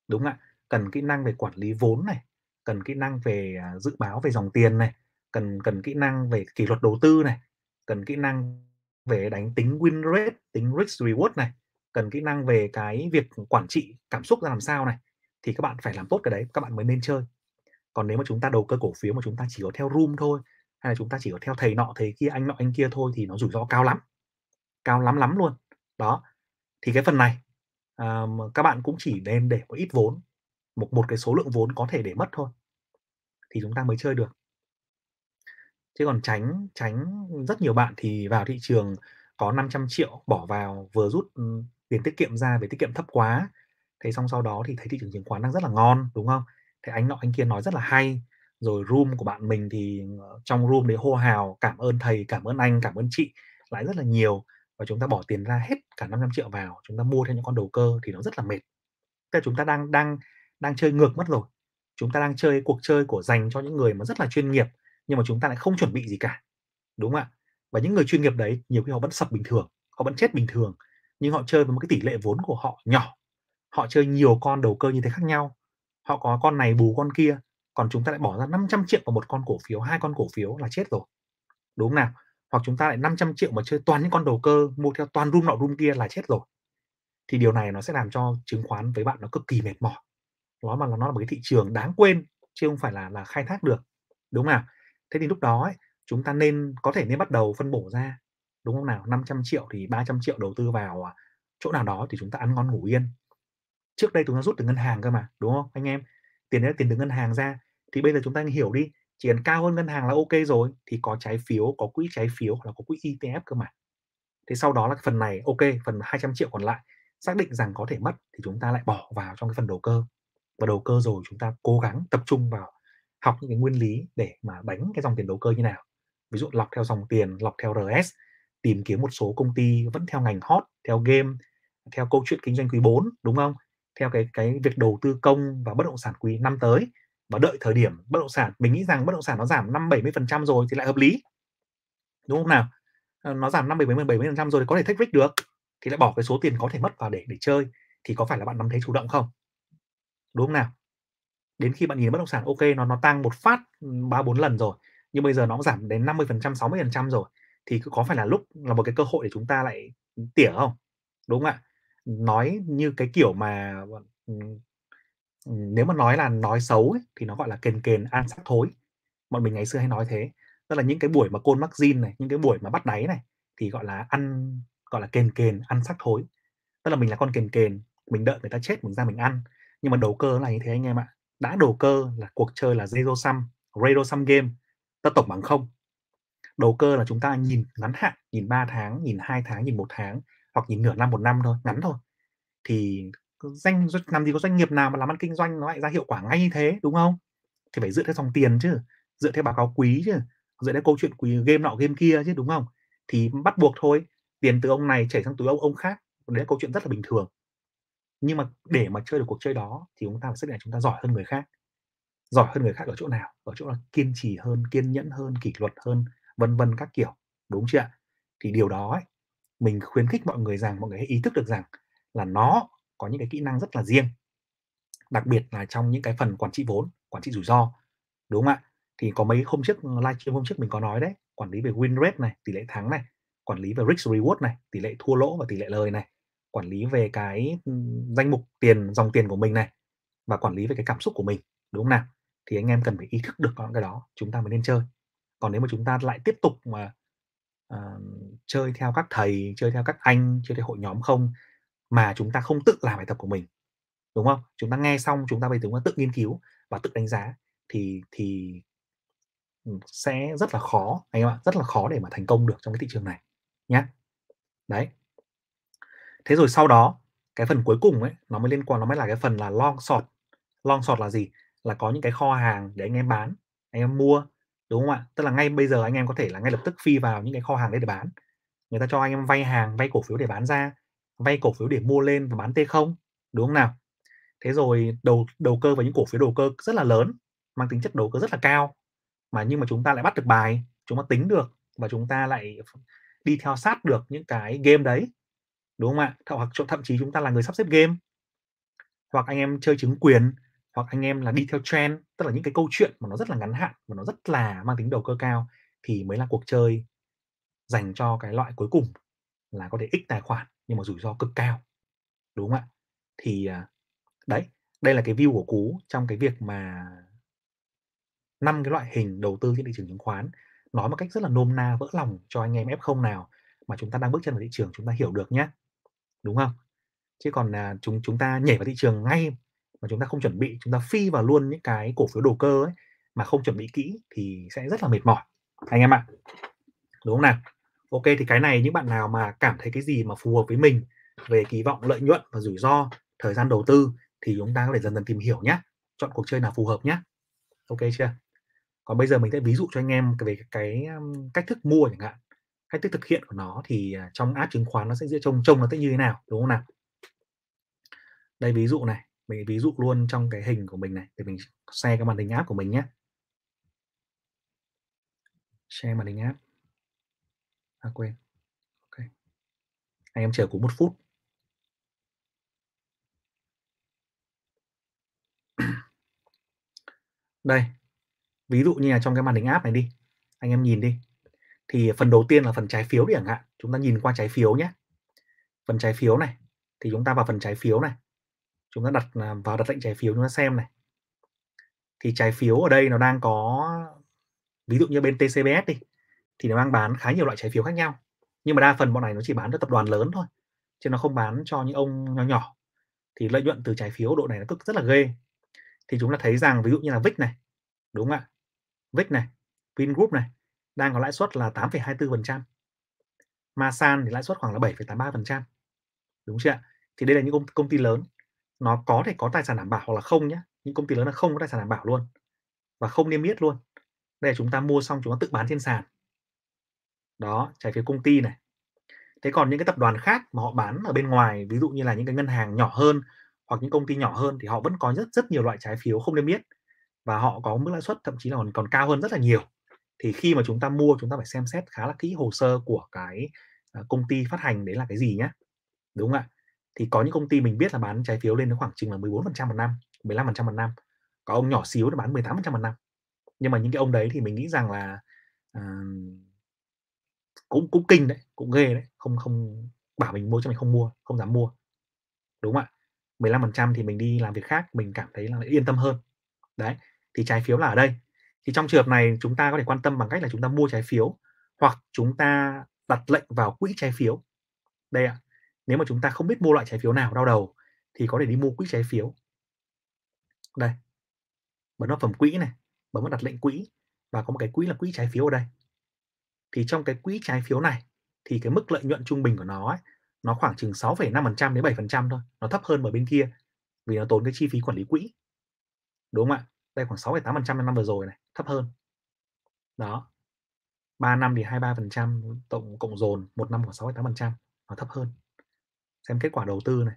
đúng không ạ? Cần kỹ năng về quản lý vốn này cần kỹ năng về à, dự báo về dòng tiền này cần cần kỹ năng về kỷ luật đầu tư này cần kỹ năng về đánh tính win rate tính risk reward này cần kỹ năng về cái việc quản trị cảm xúc ra làm sao này thì các bạn phải làm tốt cái đấy các bạn mới nên chơi. Còn nếu mà chúng ta đầu cơ cổ phiếu mà chúng ta chỉ có theo room thôi hay là chúng ta chỉ có theo thầy nọ thầy kia anh nọ anh kia thôi thì nó rủi ro cao lắm cao lắm lắm luôn. Đó thì cái phần này um, các bạn cũng chỉ nên để một ít vốn một một cái số lượng vốn có thể để mất thôi, thì chúng ta mới chơi được. Chứ còn tránh tránh rất nhiều bạn thì vào thị trường có 500 triệu bỏ vào, vừa rút ừ, tiền tiết kiệm ra về tiết kiệm thấp quá, thế xong sau đó thì thấy thị trường chứng khoán đang rất là ngon, đúng không? Thế anh nọ, anh kia nói rất là hay. Rồi room của bạn mình thì ờ, trong room đấy hô hào, cảm ơn thầy, cảm ơn anh, cảm ơn chị lại rất là nhiều. Và chúng ta bỏ tiền ra hết cả 500 triệu vào, chúng ta mua theo những con đầu cơ thì nó rất là mệt. Tức là chúng ta đang đang đang chơi ngược mất rồi chúng ta đang chơi cuộc chơi của dành cho những người mà rất là chuyên nghiệp nhưng mà chúng ta lại không chuẩn bị gì cả đúng không ạ và những người chuyên nghiệp đấy nhiều khi họ vẫn sập bình thường họ vẫn chết bình thường nhưng họ chơi với một cái tỷ lệ vốn của họ nhỏ họ chơi nhiều con đầu cơ như thế khác nhau họ có con này bù con kia còn chúng ta lại bỏ ra 500 triệu vào một con cổ phiếu, hai con cổ phiếu là chết rồi, đúng không nào? Hoặc chúng ta lại 500 triệu mà chơi toàn những con đầu cơ, mua theo toàn room nọ room kia là chết rồi. Thì điều này nó sẽ làm cho chứng khoán với bạn nó cực kỳ mệt mỏi. Nó mà nó là một cái thị trường đáng quên chứ không phải là là khai thác được, đúng không nào? Thế thì lúc đó ấy, chúng ta nên có thể nên bắt đầu phân bổ ra, đúng không nào? 500 triệu thì 300 triệu đầu tư vào, à, chỗ nào đó thì chúng ta ăn ngon ngủ yên. Trước đây chúng ta rút từ ngân hàng cơ mà, đúng không anh em? Tiền đấy là tiền từ ngân hàng ra, thì bây giờ chúng ta hiểu đi, chỉ cần cao hơn ngân hàng là ok rồi, thì có trái phiếu, có quỹ trái phiếu hoặc là có quỹ ETF cơ mà. Thế sau đó là phần này ok, phần 200 triệu còn lại xác định rằng có thể mất thì chúng ta lại bỏ vào trong cái phần đầu cơ. Và đầu cơ rồi chúng ta cố gắng tập trung vào học những cái nguyên lý để mà đánh cái dòng tiền đầu cơ như nào. Ví dụ lọc theo dòng tiền, lọc theo RS, tìm kiếm một số công ty vẫn theo ngành hot, theo game, theo câu chuyện kinh doanh quý 4, đúng không? Theo cái cái việc đầu tư công và bất động sản quý năm tới và đợi thời điểm bất động sản mình nghĩ rằng bất động sản nó giảm 5-70% rồi thì lại hợp lý. Đúng không nào? Ờ, nó giảm 5-70% rồi thì có thể thách risk được, thì lại bỏ cái số tiền có thể mất vào để để chơi, thì có phải là bạn nắm thế chủ động không? Đúng không nào? Đến khi bạn nhìn bất động sản ok nó nó tăng một phát 3 4 lần rồi, nhưng bây giờ nó cũng giảm đến 50%, 60% rồi thì có phải là lúc là một cái cơ hội để chúng ta lại ừ, tỉa không? Đúng không ạ? Nói như cái kiểu mà nếu mà nói là nói xấu ấy, thì nó gọi là kền kền ăn xác thối. Bọn mình ngày xưa hay nói thế. Tức là những cái buổi mà côn mắc zin này, những cái buổi mà bắt đáy này thì gọi là ăn gọi là kền kền ăn xác thối. Tức là mình là con kền kền, mình đợi người ta chết mình ra mình ăn. Nhưng mà đầu cơ là như thế anh em ạ. Đã đầu cơ là cuộc chơi là zero sum, zero sum game, ta tổng bằng không. Đầu cơ là chúng ta nhìn ngắn hạn, nhìn 3 tháng, nhìn 2 tháng, nhìn một tháng hoặc nhìn nửa năm, một năm thôi, ngắn thôi. Thì danh làm gì có doanh nghiệp nào mà làm ăn kinh doanh nó lại ra hiệu quả ngay như thế, đúng không? Thì phải dựa theo dòng tiền chứ, dựa theo báo cáo quý chứ, dựa theo câu chuyện quý game nọ game kia chứ, đúng không? Thì bắt buộc thôi, tiền từ ông này chảy sang túi ông ông khác, đấy là câu chuyện rất là bình thường. Nhưng mà để mà chơi được cuộc chơi đó thì chúng ta phải xác định là chúng ta giỏi hơn người khác. Giỏi hơn người khác ở chỗ nào? Ở chỗ là kiên trì hơn, kiên nhẫn hơn, kỷ luật hơn, vân vân các kiểu, đúng chưa ạ? Thì điều đó ấy, mình khuyến khích mọi người rằng mọi người hãy ý thức được rằng là nó có những cái kỹ năng rất là riêng. Đặc biệt là trong những cái phần quản trị vốn, quản trị rủi ro, đúng không ạ? Thì có mấy hôm trước livestream hôm trước mình có nói đấy, quản lý về win rate này, tỷ lệ thắng này, quản lý về risk reward này, tỷ lệ thua lỗ và tỷ lệ lời này, quản lý về cái danh mục tiền, dòng tiền của mình này và quản lý về cái cảm xúc của mình, đúng không nào? Thì anh em cần phải ý thức được những cái đó, chúng ta mới nên chơi. Còn nếu mà chúng ta lại tiếp tục mà uh, chơi theo các thầy, chơi theo các anh, chơi theo hội nhóm không mà chúng ta không tự làm bài tập của mình, đúng không? Chúng ta nghe xong chúng ta bây giờ chúng ta tự nghiên cứu và tự đánh giá thì thì ừ, sẽ rất là khó anh em ạ, rất là khó để mà thành công được trong cái thị trường này nhé. Đấy. Thế rồi sau đó cái phần cuối cùng ấy nó mới liên quan nó mới là cái phần là long short. Long short là gì? Là có những cái kho hàng để anh em bán, anh em mua, đúng không ạ? Tức là ngay bây giờ anh em có thể là ngay lập tức phi vào những cái kho hàng đấy để bán. Người ta cho anh em vay hàng, vay cổ phiếu để bán ra, vay cổ phiếu để mua lên và bán t không đúng không nào? Thế rồi đầu đầu cơ và những cổ phiếu đầu cơ rất là lớn, mang tính chất đầu cơ rất là cao mà nhưng mà chúng ta lại bắt được bài, chúng ta tính được và chúng ta lại đi theo sát được những cái game đấy. Đúng không ạ? Hoặc thậm chí chúng ta là người sắp xếp game. Hoặc anh em chơi chứng quyền, hoặc anh em là đi theo trend, tức là những cái câu chuyện mà nó rất là ngắn hạn và nó rất là mang tính đầu cơ cao thì mới là cuộc chơi dành cho cái loại cuối cùng là có thể x tài khoản nhưng mà rủi ro cực cao. Đúng không ạ? Thì à, đấy, đây là cái view của Cú trong cái việc mà năm cái loại hình đầu tư trên thị trường chứng khoán. Nói một cách rất là nôm na vỡ lòng cho anh em F0 nào mà chúng ta đang bước chân vào thị trường chúng ta hiểu được nhé. Đúng không? Chứ còn là chúng chúng ta nhảy vào thị trường ngay mà chúng ta không chuẩn bị, chúng ta phi vào luôn những cái cổ phiếu đầu cơ ấy mà không chuẩn bị kỹ thì sẽ rất là mệt mỏi anh em ạ. Đúng không nào? Ok thì cái này những bạn nào mà cảm thấy cái gì mà phù hợp với mình về kỳ vọng lợi nhuận và rủi ro, thời gian đầu tư thì chúng ta có thể dần dần tìm hiểu nhé. Chọn cuộc chơi nào phù hợp nhé. Ok chưa? Còn bây giờ mình sẽ ví dụ cho anh em về cái cách thức mua chẳng hạn, cách thức thực hiện của nó thì à, trong app chứng khoán nó sẽ dựa trông trông nó sẽ như thế nào, đúng không nào? Đây ví dụ này, mình ví dụ luôn trong cái hình của mình này để mình share cái màn hình app của mình nhé. Share màn hình app. À quên. Ok. Anh em chờ cũng một phút. Đây, ví dụ như là trong cái màn hình app này đi, anh em nhìn đi, thì phần đầu tiên là phần trái phiếu đi chẳng hạn, chúng ta nhìn qua trái phiếu nhé. Phần trái phiếu này, thì chúng ta vào phần trái phiếu này, chúng ta đặt à, vào đặt lệnh trái phiếu chúng ta xem này. Thì trái phiếu ở đây nó đang có ví dụ như bên TCBS đi, thì nó đang bán khá nhiều loại trái phiếu khác nhau. Nhưng mà đa phần bọn này nó chỉ bán cho tập đoàn lớn thôi, chứ nó không bán cho những ông nhỏ nhỏ. Thì lợi nhuận từ trái phiếu độ này nó cực rất là ghê. Thì chúng ta thấy rằng ví dụ như là VIX này, đúng không ạ? VIX này, Vingroup này đang có lãi suất là 8,24%. Masan thì lãi suất khoảng là 7,83%. Đúng chưa ạ? Thì đây là những công, công ty lớn. Nó có thể có tài sản đảm bảo hoặc là không nhé. Những công ty lớn là không có tài sản đảm bảo luôn. Và không niêm yết luôn. Đây là chúng ta mua xong chúng ta tự bán trên sàn. Đó, trái phiếu công ty này. Thế còn những cái tập đoàn khác mà họ bán ở bên ngoài, ví dụ như là những cái ngân hàng nhỏ hơn hoặc những công ty nhỏ hơn thì họ vẫn có rất rất nhiều loại trái phiếu không niêm yết và họ có mức lãi suất thậm chí là còn còn cao hơn rất là nhiều. Thì khi mà chúng ta mua chúng ta phải xem xét khá là kỹ hồ sơ của cái à, công ty phát hành đấy là cái gì nhé. Đúng không ạ? Thì có những công ty mình biết là bán trái phiếu lên đến khoảng chừng là 14% một năm, 15% một năm. Có ông nhỏ xíu thì bán 18% một năm. Nhưng mà những cái ông đấy thì mình nghĩ rằng là uh, cũng cũng kinh đấy, cũng ghê đấy, không không bảo mình mua cho mình không mua, không dám mua. Đúng không ạ? 15% thì mình đi làm việc khác mình cảm thấy là yên tâm hơn. Đấy, thì trái phiếu là ở đây. Thì trong trường hợp này chúng ta có thể quan tâm bằng cách là chúng ta mua trái phiếu hoặc chúng ta đặt lệnh vào quỹ trái phiếu. Đây ạ. Nếu mà chúng ta không biết mua loại trái phiếu nào đau đầu thì có thể đi mua quỹ trái phiếu. Đây. Bấm vào phẩm quỹ này, bấm vào đặt lệnh quỹ và có một cái quỹ là quỹ trái phiếu ở đây. Thì trong cái quỹ trái phiếu này thì cái mức lợi nhuận trung bình của nó ấy, nó khoảng chừng 6,5% đến 7% thôi, nó thấp hơn ở bên kia vì nó tốn cái chi phí quản lý quỹ. Đúng không ạ? Đây khoảng 6,8% năm vừa rồi này, thấp hơn. Đó. 3 năm thì 23% tổng cộng dồn, một năm khoảng 6,8%, nó thấp hơn. Xem kết quả đầu tư này.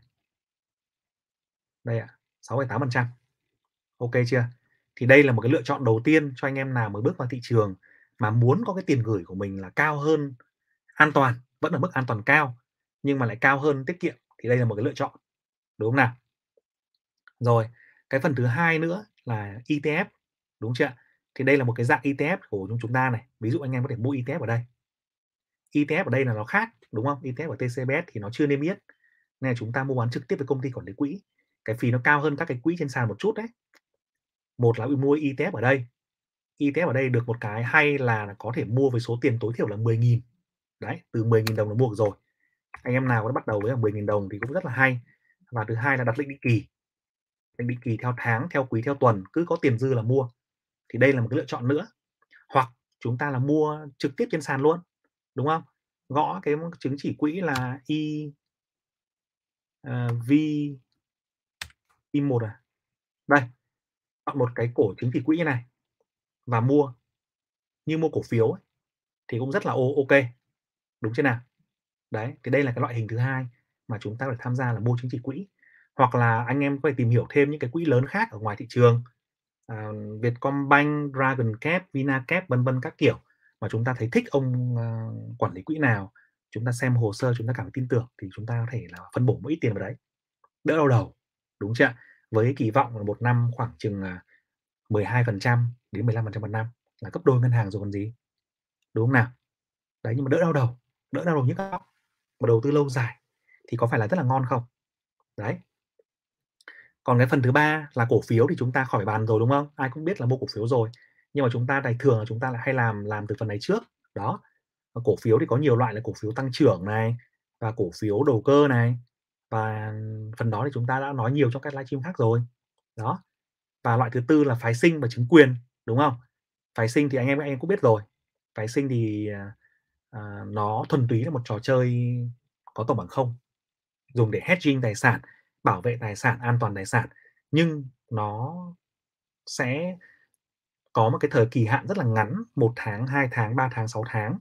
Đây ạ, 6,8%. Ok chưa? Thì đây là một cái lựa chọn đầu tiên cho anh em nào mới bước vào thị trường mà muốn có cái tiền gửi của mình là cao hơn an toàn, vẫn ở mức an toàn cao nhưng mà lại cao hơn tiết kiệm thì đây là một cái lựa chọn. Đúng không nào? Rồi, cái phần thứ hai nữa là ETF, đúng chưa thì đây là một cái dạng ETF của chúng ta này. Ví dụ anh em có thể mua ETF ở đây. ETF ở đây là nó khác, đúng không? ETF ở TCBS thì nó chưa niêm yết. Nên là chúng ta mua bán trực tiếp với công ty quản lý quỹ. Cái phí nó cao hơn các cái quỹ trên sàn một chút đấy. Một là mua ETF ở đây. ETF ở đây được một cái hay là có thể mua với số tiền tối thiểu là 10.000. Đấy, từ 10.000 đồng là mua được rồi. Anh em nào có bắt đầu với 10.000 đồng thì cũng rất là hay. Và thứ hai là đặt lệnh định kỳ lệnh định kỳ theo tháng theo quý theo tuần cứ có tiền dư là mua thì đây là một cái lựa chọn nữa. Hoặc chúng ta là mua trực tiếp trên sàn luôn đúng không? Gõ cái chứng chỉ quỹ là i ờ, uh, v i một à? Đây chọn một cái cổ chứng chỉ quỹ như này và mua. Như mua cổ phiếu ấy, thì cũng rất là ok. Đúng chưa nào? Đấy thì đây là cái loại hình thứ hai mà chúng ta phải tham gia là mua chứng chỉ quỹ. Hoặc là anh em có thể tìm hiểu thêm những cái quỹ lớn khác ở ngoài thị trường à, Vietcombank, Dragon Cap, Vinacap vân vân các kiểu mà chúng ta thấy thích ông uh, quản lý quỹ nào chúng ta xem hồ sơ chúng ta cảm thấy tin tưởng thì chúng ta có thể là phân bổ một ít tiền vào đấy. Đỡ đau đầu đúng chưa với kỳ vọng là một năm khoảng chừng à, uh, 12% đến 15% một năm là cấp đôi ngân hàng rồi còn gì đúng không nào? Đấy nhưng mà đỡ đau đầu đỡ đau đầu nhức óc mà đầu tư lâu dài thì có phải là rất là ngon không? Đấy còn cái phần thứ ba là cổ phiếu thì chúng ta khỏi bàn rồi đúng không? Ai cũng biết là mua cổ phiếu rồi. Nhưng mà chúng ta này thường là chúng ta lại hay làm làm từ phần này trước. Đó. Cổ phiếu thì có nhiều loại là cổ phiếu tăng trưởng này và cổ phiếu đầu cơ này và phần đó thì chúng ta đã nói nhiều trong các livestream khác rồi. Đó. Và loại thứ tư là phái sinh và chứng quyền đúng không? Phái sinh thì anh em anh em cũng biết rồi. Phái sinh thì à, à nó thuần túy là một trò chơi có tổng bằng không. Dùng để hedging tài sản bảo vệ tài sản an toàn tài sản. Nhưng nó sẽ có một cái thời kỳ hạn rất là ngắn một tháng hai tháng ba tháng 6 tháng.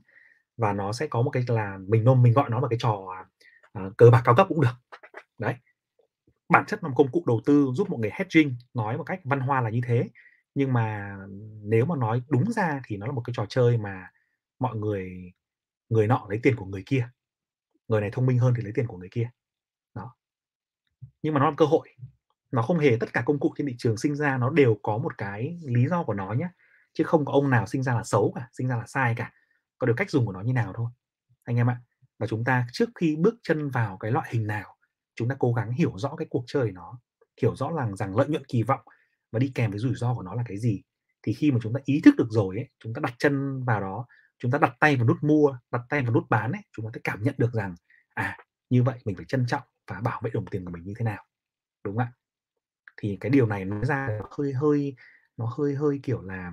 Và nó sẽ có một cái là mình nôm mình gọi nó là cái trò uh, cờ bạc cao cấp cũng được. Đấy. Bản chất là một công cụ đầu tư giúp một người hedging nói một cách văn hoa là như thế. Nhưng mà nếu mà nói đúng ra thì nó là một cái trò chơi mà mọi người người nọ lấy tiền của người kia. Người này thông minh hơn thì lấy tiền của người kia nhưng mà nó là cơ hội Nó không hề tất cả công cụ trên thị trường sinh ra nó đều có một cái lý do của nó nhé, chứ không có ông nào sinh ra là xấu cả, sinh ra là sai cả, có điều cách dùng của nó như nào thôi, anh em ạ. Và chúng ta trước khi bước chân vào cái loại hình nào, chúng ta cố gắng hiểu rõ cái cuộc chơi nó, hiểu rõ rằng rằng lợi nhuận kỳ vọng và đi kèm với rủi ro của nó là cái gì. Thì khi mà chúng ta ý thức được rồi ấy, chúng ta đặt chân vào đó, chúng ta đặt tay vào nút mua, đặt tay vào nút bán ấy, chúng ta sẽ cảm nhận được rằng, à, như vậy mình phải trân trọng và bảo vệ đồng tiền của mình như thế nào, đúng không ạ? Thì cái điều này nói ra nó hơi hơi nó hơi hơi, kiểu là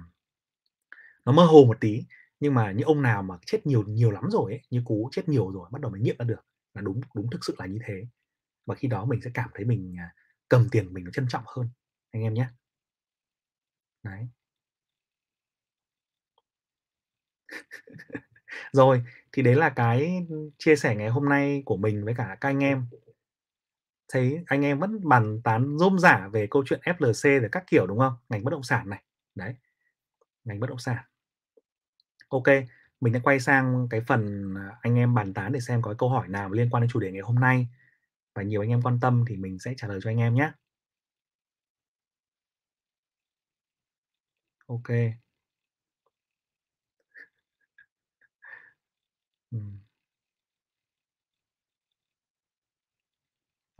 nó mơ hồ một tí, nhưng mà những ông nào mà chết nhiều nhiều lắm rồi ấy, như Cú chết nhiều rồi bắt đầu mới nghiệm ra được là đúng đúng thực sự là như thế. Và khi đó mình sẽ cảm thấy mình, à, cầm tiền mình nó trân trọng hơn, anh em nhé. Đấy. Rồi, thì đấy là cái, chia sẻ ngày hôm nay của mình với cả các anh em. Thấy anh em vẫn bàn tán rôm rả về câu chuyện FLC rồi các kiểu, đúng không? Ngành bất động sản này, đấy, ngành bất động sản. ok mình sẽ quay sang cái phần, à, anh em bàn tán để xem có cái câu hỏi nào liên quan đến chủ đề ngày hôm nay, và nhiều anh em quan tâm thì mình sẽ trả lời cho anh em nhé ok kê.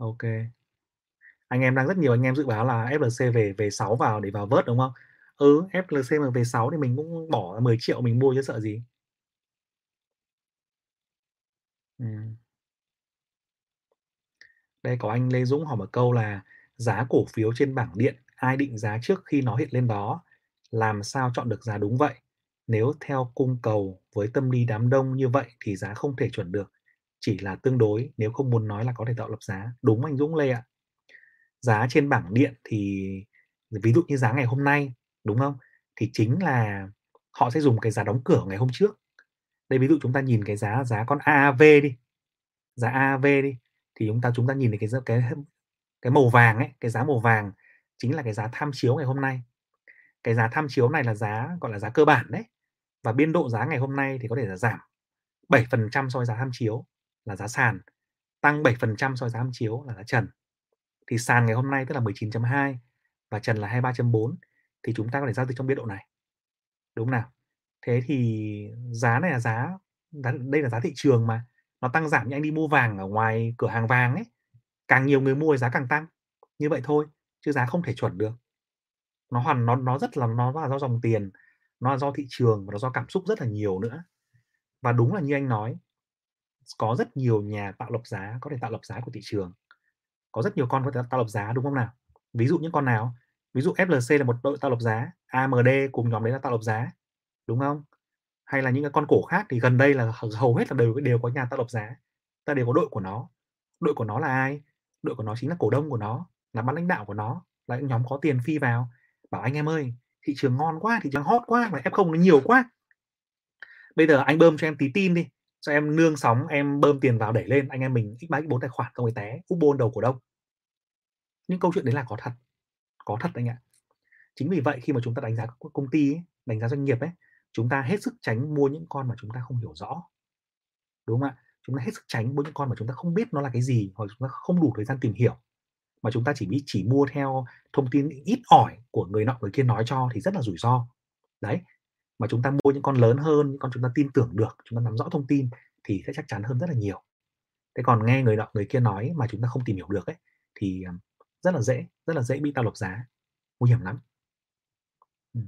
OK. Anh em đang rất nhiều anh em dự báo là FLC về về 6 vào để vào vớt, đúng không? Ừ, FLC mà về 6 thì mình cũng bỏ 10 triệu mình mua chứ sợ gì. Ừ. Đây có anh Lê Dũng hỏi một câu là "Giá cổ phiếu trên bảng điện, ai định giá trước khi nó hiện lên đó? Làm sao chọn được giá đúng vậy? Nếu theo cung cầu với tâm lý đám đông như vậy thì giá không thể chuẩn được, chỉ là tương đối, nếu không muốn nói là có thể tạo lập giá." Đúng anh Dũng Lê ạ. Giá trên bảng điện thì ví dụ như giá ngày hôm nay, đúng không? Thì chính là họ sẽ dùng cái giá đóng cửa ngày hôm trước. Đây, ví dụ chúng ta nhìn cái giá giá con AAV đi, giá AAV đi, thì chúng ta chúng ta nhìn thấy cái cái cái màu vàng ấy, cái giá màu vàng chính là cái giá tham chiếu ngày hôm nay. Cái giá tham chiếu này là giá, gọi là, giá cơ bản đấy, và biên độ giá ngày hôm nay thì có thể là giảm 7% so với giá tham chiếu là giá sàn, tăng 7% so với giá tham chiếu là giá trần. Thì sàn ngày hôm nay tức là 19.2 và trần là 23.4 thì chúng ta có thể giao dịch trong biên độ này, đúng không nào? Thế thì giá này là giá đây là giá thị trường mà, nó tăng giảm như anh đi mua vàng ở ngoài cửa hàng vàng ấy, càng nhiều người mua thì giá càng tăng, như vậy thôi, chứ giá không thể chuẩn được. Nó hoàn nó nó rất là nó là do dòng tiền, nó là do thị trường và nó do cảm xúc rất là nhiều nữa. Và đúng là như anh nói, có rất nhiều nhà tạo lập giá có thể tạo lập giá của thị trường. Có rất nhiều con có thể tạo lập giá, đúng không nào? Ví dụ những con nào? Ví dụ FLC là một đội tạo lập giá, AMD cùng nhóm đấy là tạo lập giá, đúng không? Hay là những cái con cổ khác thì gần đây là hầu hết là đều đều có nhà tạo lập giá, ta đều có đội của nó. Đội của nó là ai? Đội của nó chính là cổ đông của nó, là ban lãnh đạo của nó, là những nhóm có tiền phi vào, bảo: "Anh em ơi, thị trường ngon quá, thị trường hot quá mà F không nó nhiều quá. Bây giờ anh bơm cho em tí tin đi, cho em nương sóng, em bơm tiền vào đẩy lên, anh em mình x3, x4 tài khoản không phải té, úp bôn đầu cổ đông." Những câu chuyện đấy là có thật, có thật anh ạ. Chính vì vậy khi mà chúng ta đánh giá công ty ấy, đánh giá doanh nghiệp ấy, chúng ta hết sức tránh mua những con mà chúng ta không hiểu rõ. Đúng không ạ? Chúng ta hết sức tránh mua những con mà chúng ta không biết nó là cái gì, hoặc chúng ta không đủ thời gian tìm hiểu, mà chúng ta chỉ biết chỉ mua theo thông tin ít ỏi của người nọ người kia nói cho thì rất là rủi ro. Đấy, mà chúng ta mua những con lớn hơn, những con chúng ta tin tưởng được, chúng ta nắm rõ thông tin thì sẽ chắc chắn hơn rất là nhiều. Thế còn nghe người nọ người kia nói mà chúng ta không tìm hiểu được ấy, thì, à, rất là dễ, rất là dễ bị tạo lập giá, nguy hiểm lắm. Ừ.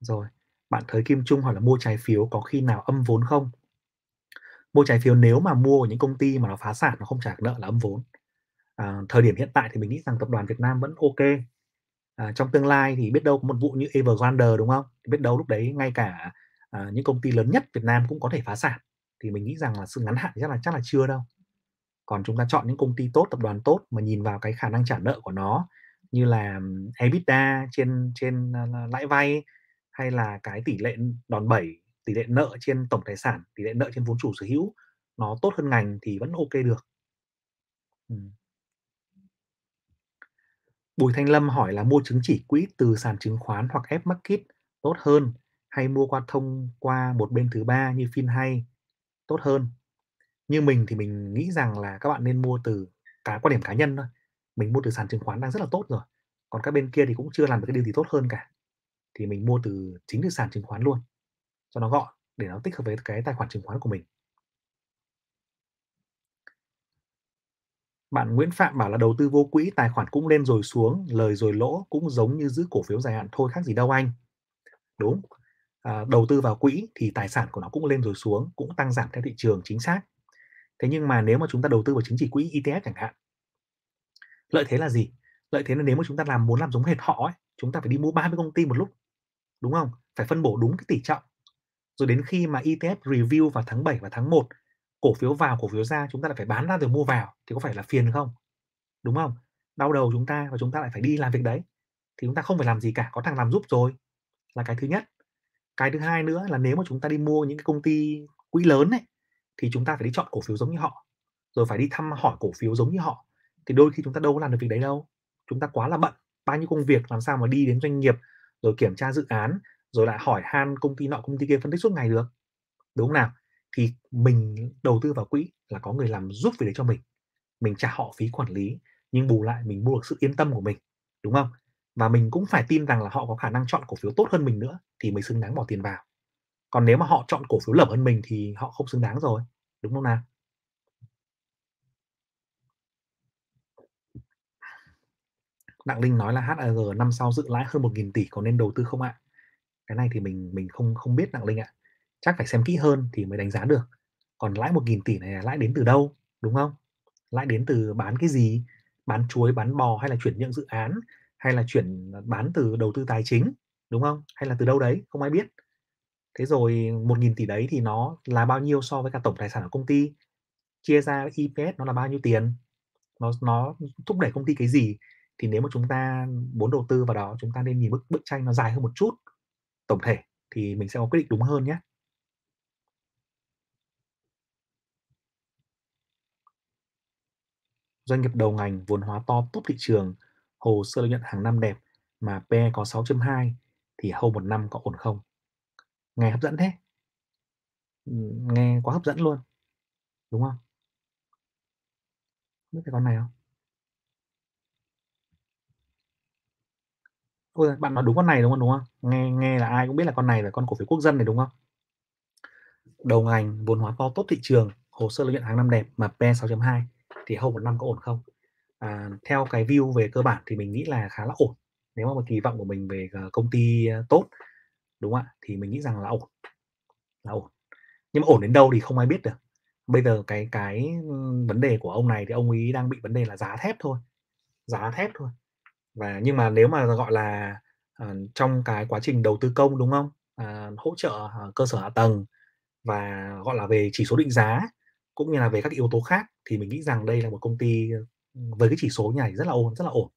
Rồi, bạn thấy Kim Trung hỏi là mua trái phiếu có khi nào âm vốn không? Mua trái phiếu nếu mà mua ở những công ty mà nó phá sản, nó không trả được nợ là âm vốn. À, thời điểm hiện tại thì mình nghĩ rằng tập đoàn Việt Nam vẫn ok. À, trong tương lai thì biết đâu có một vụ như Evergrande, đúng không? Biết đâu lúc đấy ngay cả, à, những công ty lớn nhất Việt Nam cũng có thể phá sản, thì mình nghĩ rằng là sự ngắn hạn chắc là chắc là chưa đâu. Còn chúng ta chọn những công ty tốt, tập đoàn tốt mà nhìn vào cái khả năng trả nợ của nó như là EBITDA trên trên, à, lãi vay, hay là cái tỷ lệ đòn bẩy, tỷ lệ nợ trên tổng tài sản, tỷ lệ nợ trên vốn chủ sở hữu nó tốt hơn ngành thì vẫn ok được. ừ. Bùi Thanh Lâm hỏi là mua chứng chỉ quỹ từ sàn chứng khoán hoặc F Market tốt hơn, hay mua qua thông qua một bên thứ ba như FinHay tốt hơn? Như mình thì mình nghĩ rằng là các bạn nên mua từ cá quan điểm cá nhân thôi, mình mua từ sàn chứng khoán đang rất là tốt rồi, còn các bên kia thì cũng chưa làm được cái điều gì tốt hơn cả. Thì mình mua từ chính từ sàn chứng khoán luôn, cho nó gọn, để nó tích hợp với cái tài khoản chứng khoán của mình. Bạn Nguyễn Phạm bảo là đầu tư vô quỹ, tài khoản cũng lên rồi xuống, lời rồi lỗ, cũng giống như giữ cổ phiếu dài hạn thôi khác gì đâu anh. Đúng, à, đầu tư vào quỹ thì tài sản của nó cũng lên rồi xuống, cũng tăng giảm theo thị trường, chính xác. Thế nhưng mà nếu mà chúng ta đầu tư vào chứng chỉ quỹ ETF chẳng hạn, lợi thế là gì? Lợi thế là nếu mà chúng ta làm muốn làm giống hệt họ ấy, chúng ta phải đi mua 30 công ty một lúc, đúng không? Phải phân bổ đúng cái tỷ trọng. Rồi đến khi mà ETF review vào tháng 7 và tháng 1, cổ phiếu vào, cổ phiếu ra, chúng ta lại phải bán ra rồi mua vào thì có phải là phiền không? Đúng không? Đau đầu chúng ta và chúng ta lại phải đi làm việc đấy. Thì chúng ta không phải làm gì cả, có thằng làm giúp rồi, là cái thứ nhất. Cái thứ hai nữa là nếu mà chúng ta đi mua những cái công ty quỹ lớn này thì chúng ta phải đi chọn cổ phiếu giống như họ, rồi phải đi thăm hỏi cổ phiếu giống như họ. Thì đôi khi chúng ta đâu có làm được việc đấy đâu. Chúng ta quá là bận, bao nhiêu công việc làm sao mà đi đến doanh nghiệp, rồi kiểm tra dự án, rồi lại hỏi han công ty nọ công ty kia phân tích suốt ngày được. Đúng không nào? Thì mình đầu tư vào quỹ là có người làm giúp việc đấy cho mình. Mình trả họ phí quản lý, nhưng bù lại mình mua được sự yên tâm của mình, đúng không? Và mình cũng phải tin rằng là họ có khả năng chọn cổ phiếu tốt hơn mình nữa thì mới xứng đáng bỏ tiền vào. Còn nếu mà họ chọn cổ phiếu lởm hơn mình thì họ không xứng đáng rồi, đúng không nào? Đặng Linh nói là HAG năm sau dự lãi hơn 1.000 tỷ có nên đầu tư không ạ? Cái này thì mình mình không không biết Đặng Linh ạ. Chắc phải xem kỹ hơn thì mới đánh giá được. Còn lãi 1.000 tỷ này là lãi đến từ đâu, đúng không? Lãi đến từ bán cái gì? Bán chuối, bán bò hay là chuyển nhượng dự án hay là chuyển à, bán từ đầu tư tài chính, đúng không? Hay là từ đâu đấy, không ai biết. Thế rồi 1.000 tỷ đấy thì nó là bao nhiêu so với cả tổng tài sản của công ty? Chia ra EPS nó là bao nhiêu tiền? Nó nó thúc đẩy công ty cái gì? Thì nếu mà chúng ta muốn đầu tư vào đó, chúng ta nên nhìn bức bức tranh nó dài hơn một chút, tổng thể thì mình sẽ có quyết định đúng hơn nhé. Doanh nghiệp đầu ngành, vốn hóa to, top thị trường, hồ sơ lợi nhuận hàng năm đẹp mà PE có 6.2 thì hầu một năm có ổn không? Nghe hấp dẫn thế. Ừ, nghe quá hấp dẫn luôn, đúng không? Biết cái con này không? Ôi, bạn nói đúng con này, đúng không, đúng không? Nghe nghe là ai cũng biết là con này là con cổ phiếu quốc dân này, đúng không? Đầu ngành, vốn hóa to, tốt thị trường, hồ sơ lợi nhuận hàng năm đẹp mà PE 6.2 thì hầu một năm có ổn không? À, theo cái view về cơ bản thì mình nghĩ là khá là ổn. Nếu mà một kỳ vọng của mình về, ờ, công ty, ờ, tốt, đúng không ạ? Thì mình nghĩ rằng là ổn, là ổn. Nhưng mà ổn đến đâu thì không ai biết được. Bây giờ cái cái, vấn đề của ông này thì ông ấy đang bị vấn đề là giá thép thôi, giá thép thôi. Và nhưng mà nếu mà, gọi là, uh, trong cái quá trình đầu tư công, đúng không? uh, hỗ trợ, uh, cơ sở hạ tầng và, gọi là, về chỉ số định giá, cũng như là về các yếu tố khác thì mình nghĩ rằng đây là một công ty, với cái chỉ số nhảy này rất là ổn, rất là ổn.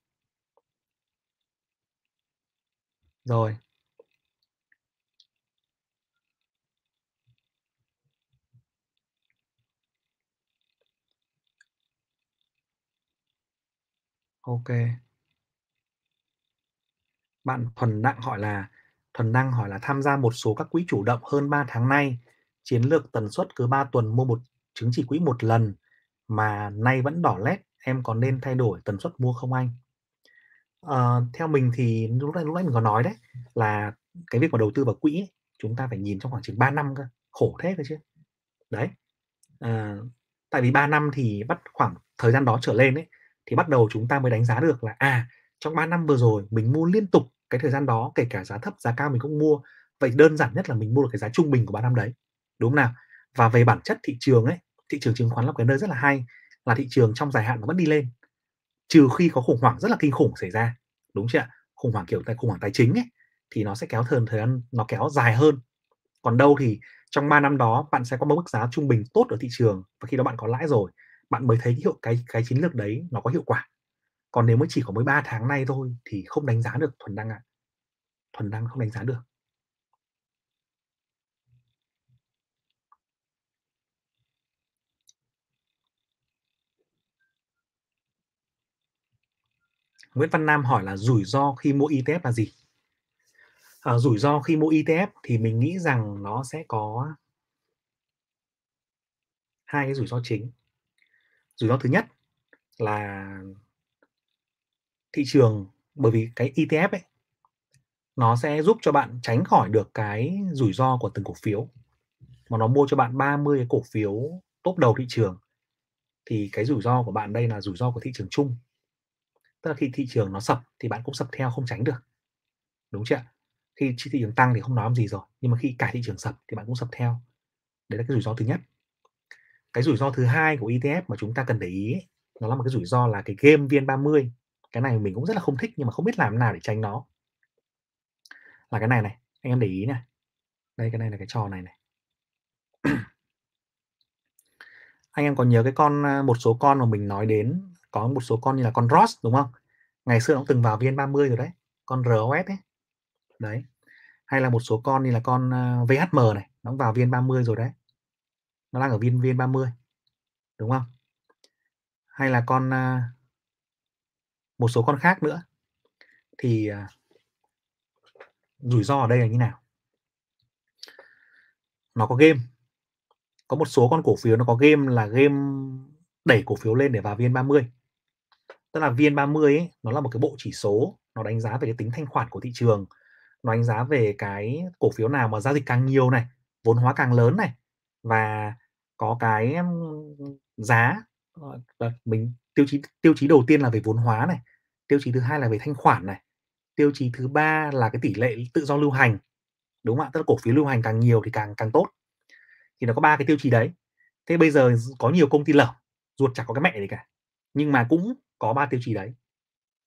Rồi. ok. Bạn Thuần Đặng hỏi là Thuần Đăng hỏi là tham gia một số các quỹ chủ động hơn 3 tháng nay, chiến lược tần suất cứ 3 tuần mua một chứng chỉ quỹ một lần mà nay vẫn đỏ lét, em có nên thay đổi tần suất mua không anh? à, theo mình thì lúc nãy lúc nãy mình có nói đấy, là cái việc mà đầu tư vào quỹ ấy, chúng ta phải nhìn trong khoảng chừng 3 năm cơ, khổ thế cơ chứ. Đấy, à, tại vì 3 năm thì bắt khoảng thời gian đó trở lên ấy, thì bắt đầu chúng ta mới đánh giá được là, à, trong 3 năm vừa rồi mình mua liên tục cái thời gian đó, kể cả giá thấp, giá cao mình cũng mua. Vậy đơn giản nhất là mình mua được cái giá trung bình của 3 năm đấy, đúng không nào? Và về bản chất thị trường ấy, thị trường chứng khoán là một cái nơi rất là hay, là thị trường trong dài hạn nó vẫn đi lên, trừ khi có khủng hoảng rất là kinh khủng xảy ra, đúng chưa ạ? Khủng hoảng, kiểu, tài khủng hoảng tài chính ấy, thì nó sẽ kéo thời thời gian nó kéo dài hơn. Còn đâu thì trong 3 năm đó bạn sẽ có một mức giá trung bình tốt ở thị trường và khi đó bạn có lãi rồi, bạn mới thấy cái hiệu cái cái chiến lược đấy nó có hiệu quả. Còn nếu mới chỉ có mới 3 tháng nay thôi thì không đánh giá được Thuần Đăng ạ. Thuần Đăng không đánh giá được. Nguyễn Văn Nam hỏi là rủi ro khi mua ETF là gì? À, rủi ro khi mua ETF thì mình nghĩ rằng nó sẽ có hai cái rủi ro chính. Rủi ro thứ nhất là thị trường bởi vì cái ETF ấy nó sẽ giúp cho bạn tránh khỏi được cái rủi ro của từng cổ phiếu. Mà nó mua cho bạn 30 cái cổ phiếu top đầu thị trường thì cái rủi ro của bạn đây là rủi ro của thị trường chung. Tức là khi thị trường nó sập thì bạn cũng sập theo không tránh được. Đúng chưa Khi thị trường tăng thì không nói gì rồi, nhưng mà khi cả thị trường sập thì bạn cũng sập theo. Đấy là cái rủi ro thứ nhất. Cái rủi ro thứ hai của ETF mà chúng ta cần để ý ấy, nó là một cái rủi ro là cái game VN30. Cái này mình cũng rất là không thích nhưng mà không biết làm nào để tránh nó. Là cái này này, anh em để ý này. Đây cái này là cái trò này này. anh em còn nhớ cái con à, một số con mà mình nói đến có một số con như là con ROS đúng không? Ngày xưa nó từng vào VN30 rồi đấy, con ROS ấy. Đấy. Hay là một số con như là con ờ, VHM này, nó cũng vào VN30 rồi đấy. Nó đang ở viên VN30. Đúng không? Hay là con ờ, một số con khác nữa. Thì ờ, rủi ro ở đây là như nào? Nó có game có một số con cổ phiếu nó có game là game đẩy cổ phiếu lên để vào VN30 tức là VN30 ấy, nó là một cái bộ chỉ số nó đánh giá về cái tính thanh khoản của thị trường. Nó đánh giá về cái cổ phiếu nào mà giao dịch càng nhiều này vốn hóa càng lớn này và có cái giá mình tiêu chí tiêu chí đầu tiên là về vốn hóa này tiêu chí thứ hai là về thanh khoản này tiêu chí thứ ba là cái tỷ lệ tự do lưu hành đúng không ạ? Tức là cổ phiếu lưu hành càng nhiều thì càng càng tốt. Thì nó có ba cái tiêu chí đấy. Thế bây giờ có nhiều công ty lở ruột chẳng có cái mẹ gì cả. Nhưng mà cũng có ba tiêu chí đấy.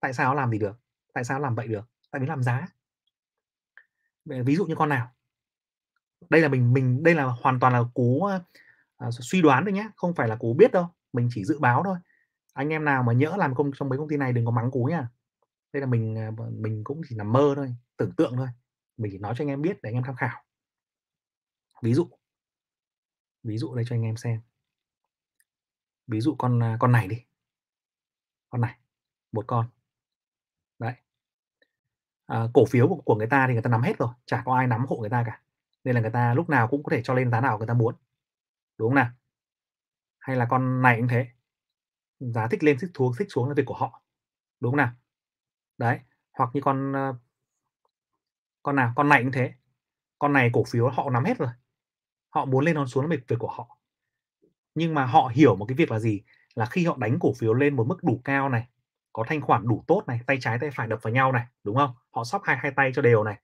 Tại sao nó làm gì được? Tại sao nó làm vậy được? Tại vì làm giá. Ví dụ như con nào? Đây là mình mình đây là hoàn toàn là cú uh, ờ, suy đoán thôi nhé không phải là cú biết đâu mình chỉ dự báo thôi. Anh em nào mà nhỡ làm công trong mấy công ty này đừng có mắng cú nhá. Đây là mình ờ, mình cũng chỉ nằm mơ thôi tưởng tượng thôi. Mình chỉ nói cho anh em biết để anh em tham khảo. Ví dụ. Ví dụ đây cho anh em xem. Ví dụ con ờ, con này đi con này một con. Đấy. À, cổ phiếu của, của người ta thì người ta nắm hết rồi chả có ai nắm hộ người ta cả. Nên là người ta lúc nào cũng có thể cho lên giá nào người ta muốn đúng không nào? Hay là con này cũng thế giá thích lên thích xuống thích xuống là việc của họ đúng không nào? Đấy hoặc như con ờ, con nào con này cũng thế. Con này cổ phiếu họ nắm hết rồi họ muốn lên nó xuống là việc của họ. Nhưng mà họ hiểu một cái việc là gì? Là khi họ đánh cổ phiếu lên một mức đủ cao này có thanh khoản đủ tốt này tay trái tay phải đập vào nhau này đúng không? Họ sóc hai hai tay cho đều này.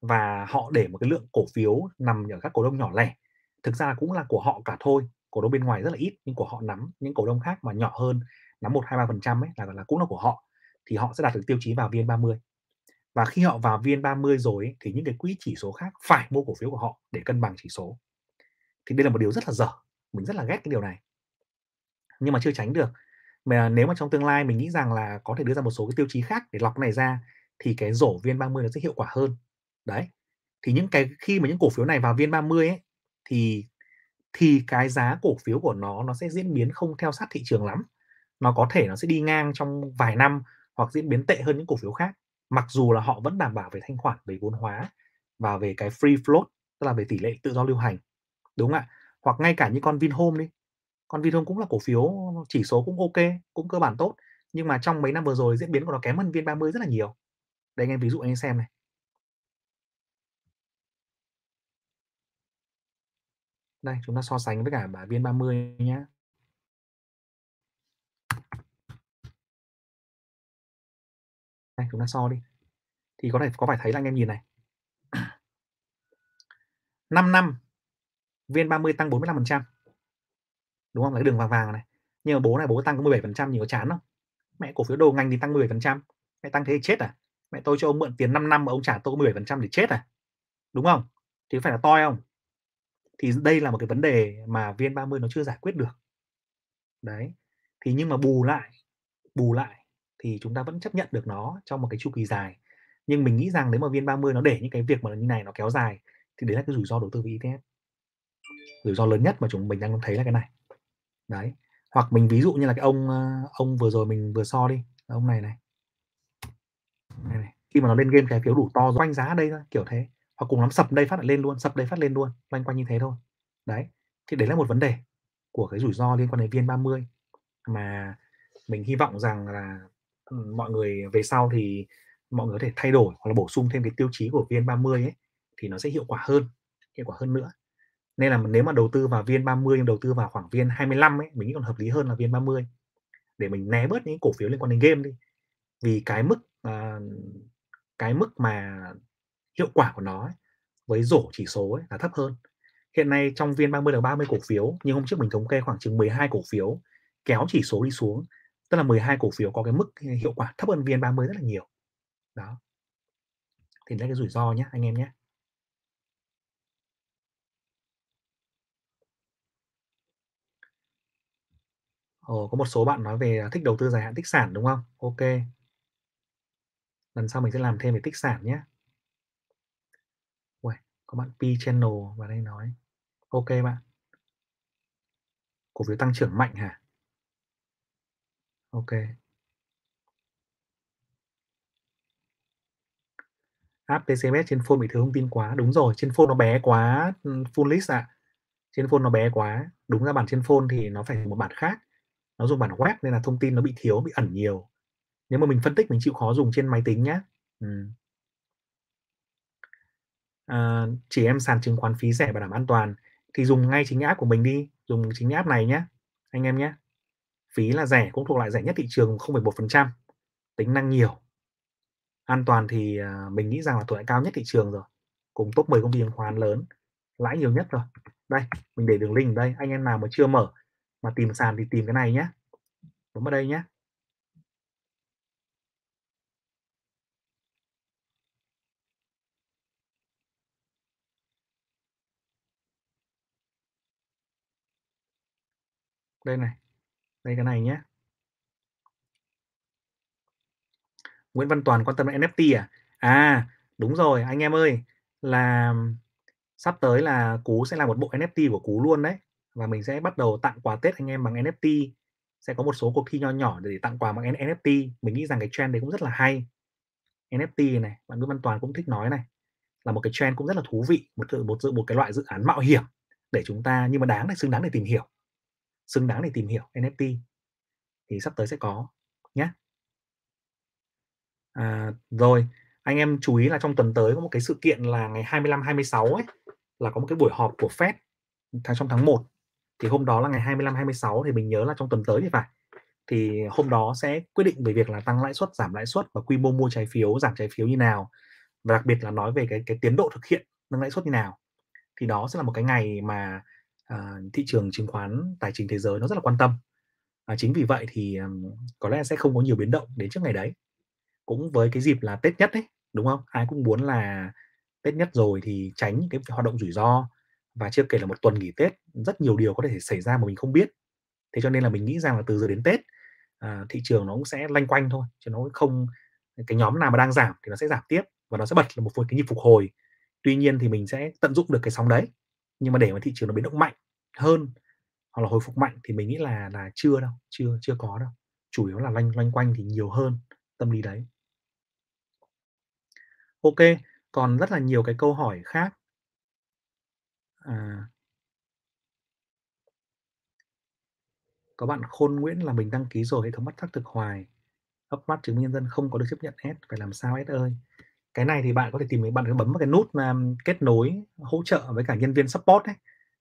Và họ để một cái lượng cổ phiếu nằm ở các cổ đông nhỏ lẻ. Thực ra cũng là của họ cả thôi cổ đông bên ngoài rất là ít nhưng của họ nắm những cổ đông khác mà nhỏ hơn nắm một hai ba phần trăm ấy là là cũng là của họ thì họ sẽ đạt được tiêu chí vào vn 30 và khi họ vào vn 30 rồi ấy, thì những cái quỹ chỉ số khác phải mua cổ phiếu của họ để cân bằng chỉ số. Thì đây là một điều rất là dở mình rất là ghét cái điều này nhưng mà chưa tránh được. Mà nếu mà trong tương lai mình nghĩ rằng là có thể đưa ra một số cái tiêu chí khác để lọc này ra, thì cái rổ viên 30 nó sẽ hiệu quả hơn. Đấy. Thì những cái, khi mà những cổ phiếu này vào viên 30 ấy, thì thì cái giá cổ phiếu của nó nó sẽ diễn biến không theo sát thị trường lắm. Nó có thể nó sẽ đi ngang trong vài năm hoặc diễn biến tệ hơn những cổ phiếu khác. Mặc dù là họ vẫn đảm bảo về thanh khoản, về vốn hóa và về cái free float, tức là về tỷ lệ tự do lưu hành. Đúng không ạ? Hoặc ngay cả những con Vinhome đi còn Vinhome cũng là cổ phiếu, chỉ số cũng ok, cũng cơ bản tốt, nhưng mà trong mấy năm vừa rồi diễn biến của nó kém hơn VN30 rất là nhiều. Đây anh em ví dụ anh em xem này. Đây, chúng ta so sánh với cả bản VN30 nhé đây, chúng ta so đi. Thì có thể, có phải thấy là anh em nhìn này. 5 năm VN30 tăng 45%. Đúng không? Là cái đường vàng vàng này. Nhưng mà bố này bố tăng có 17% nhiều chán không? Mẹ cổ phiếu đồ ngành thì tăng 17%. Mẹ tăng thế thì chết à? Mẹ tôi cho ông mượn tiền 5 năm mà ông trả tôi 17% thì chết à? Đúng không? Thì phải là toi không? Thì đây là một cái vấn đề mà viên 30 nó chưa giải quyết được. Đấy. Thì nhưng mà bù lại, bù lại thì chúng ta vẫn chấp nhận được nó trong một cái chu kỳ dài. Nhưng mình nghĩ rằng nếu mà viên 30 nó để những cái việc mà như này nó kéo dài thì đấy là cái rủi ro đầu tư với ETF rủi ro lớn nhất mà chúng mình đang thấy là cái này đấy hoặc mình ví dụ như là cái ông ờ, ông vừa rồi mình vừa so đi ông này này, này, này. khi mà nó lên game cái phiếu đủ to quanh giá đây thôi kiểu thế hoặc cùng lắm sập đây phát lại lên luôn sập đây phát lên luôn loanh quanh như thế thôi đấy thì đấy là một vấn đề của cái rủi ro liên quan đến viên 30 mà mình hy vọng rằng là, ừ, mọi người về sau thì mọi người có thể thay đổi hoặc là bổ sung thêm cái tiêu chí của viên 30 ấy, thì nó sẽ hiệu quả hơn, hiệu quả hơn nữa. Nên là nếu mà đầu tư vào viên 30 nhưng đầu tư vào khoảng viên 25 ấy, mình nghĩ còn hợp lý hơn là viên 30 để mình né bớt những cổ phiếu liên quan đến game đi. Vì cái mức, uh, cái mức mà hiệu quả của nó ấy, với rổ chỉ số ấy là thấp hơn. Hiện nay trong viên 30 là 30 cổ phiếu, nhưng hôm trước mình thống kê khoảng chừng 12 cổ phiếu kéo chỉ số đi xuống, tức là 12 cổ phiếu có cái mức hiệu quả thấp hơn viên 30 rất là nhiều. Đó. Thì đấy là cái rủi ro nhé anh em nhé. Ồ, có một số bạn nói về à, thích đầu tư dài hạn tích sản, đúng không? OK. Lần sau mình sẽ làm thêm về tích sản nhé. Uầy, có bạn P Channel vào đây nói. OK bạn. Cổ phiếu tăng trưởng mạnh hả? OK. App TCBS trên phone bị thiếu thông tin quá. Đúng rồi, trên phone nó bé quá, ừ, full list ạ. Trên phone nó bé quá. Đúng ra bản trên phone thì nó phải một bản khác. Nó dùng bản web nên là thông tin nó bị thiếu, bị ẩn nhiều. Nếu mà mình phân tích mình chịu khó dùng trên máy tính nhé ừ. À, chỉ em sàn chứng khoán phí rẻ bảo đảm an toàn thì dùng ngay chính app của mình đi, dùng chính app này nhé anh em nhé. Phí là rẻ, cũng thuộc loại rẻ nhất thị trường 0,1%, tính năng nhiều. An toàn thì, à, mình nghĩ rằng là thuộc loại cao nhất thị trường rồi, cùng top 10 công ty chứng khoán lớn, lãi nhiều nhất rồi. Đây, mình để đường link ở đây, anh em nào mà chưa mở mà tìm sàn thì tìm cái này nhé. Bấm vào đây nhé. Đây này, đây cái này nhé. Nguyễn Văn Toàn quan tâm đến NFT à? À, đúng rồi, anh em ơi, là sắp tới là Cú sẽ làm một bộ NFT của Cú luôn đấy. Và mình sẽ bắt đầu tặng quà Tết anh em bằng NFT. Sẽ có một số cuộc thi nho nhỏ để tặng quà bằng NFT. Mình nghĩ rằng cái trend đấy cũng rất là hay. NFT này, bạn Nguyễn Văn Toàn cũng thích nói này, là một cái trend cũng rất là thú vị, một một một cái loại dự án mạo hiểm để chúng ta nhưng mà đáng để xứng đáng để tìm hiểu. Xứng đáng để tìm hiểu NFT. Thì sắp tới sẽ có nhé. À, rồi, anh em chú ý là trong tuần tới có một cái sự kiện là ngày 25, 26 ấy, là có một cái buổi họp của Fed tháng trong tháng 1. Thì hôm đó là ngày 25, 26 thì mình nhớ là trong tuần tới thì phải. Thì hôm đó sẽ quyết định về việc là tăng lãi suất, giảm lãi suất và quy mô mua trái phiếu, giảm trái phiếu như nào. Và đặc biệt là nói về cái cái tiến độ thực hiện nâng lãi suất như nào. Thì đó sẽ là một cái ngày mà uh, thị trường chứng khoán tài chính thế giới nó rất là quan tâm. À, chính vì vậy thì um, có lẽ sẽ không có nhiều biến động đến trước ngày đấy cũng với cái dịp là Tết nhất ấy, đúng không? Ai cũng muốn là Tết nhất rồi thì tránh những cái hoạt động rủi ro và chưa kể là một tuần nghỉ Tết, rất nhiều điều có thể xảy ra mà mình không biết. Thế cho nên là mình nghĩ rằng là từ giờ đến Tết, à, thị trường nó cũng sẽ lanh quanh thôi, chứ nó không cái nhóm nào mà đang giảm thì nó sẽ giảm tiếp và nó sẽ bật là một cái nhịp phục hồi. Tuy nhiên thì mình sẽ tận dụng được cái sóng đấy. Nhưng mà để mà thị trường nó biến động mạnh hơn hoặc là hồi phục mạnh thì mình nghĩ là là chưa đâu, chưa chưa có đâu. Chủ yếu là lanh loanh quanh thì nhiều hơn tâm lý đấy. OK, còn rất là nhiều cái câu hỏi khác. À. Có bạn Khôn Nguyễn là mình đăng ký rồi, hệ thống bắt xác thực hoài. Cấp mắt chứng minh nhân dân không có được chấp nhận S, phải làm sao S ơi? Cái này thì bạn có thể tìm bạn cứ bấm vào cái nút, um, kết nối hỗ trợ với cả nhân viên support ấy.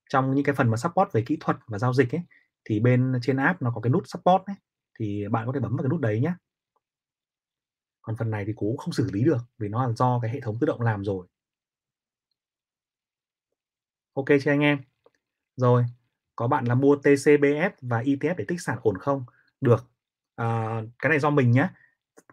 Trong những cái phần mà support về kỹ thuật và giao dịch ấy, thì bên trên app nó có cái nút support ấy, thì bạn có thể bấm vào cái nút đấy nhé. Còn phần này thì cố không xử lý được, vì nó là do cái hệ thống tự động làm rồi. OK chưa anh em? Rồi, có bạn là mua TCBS và ETF để tích sản ổn không? Được. À, cái này do mình nhé.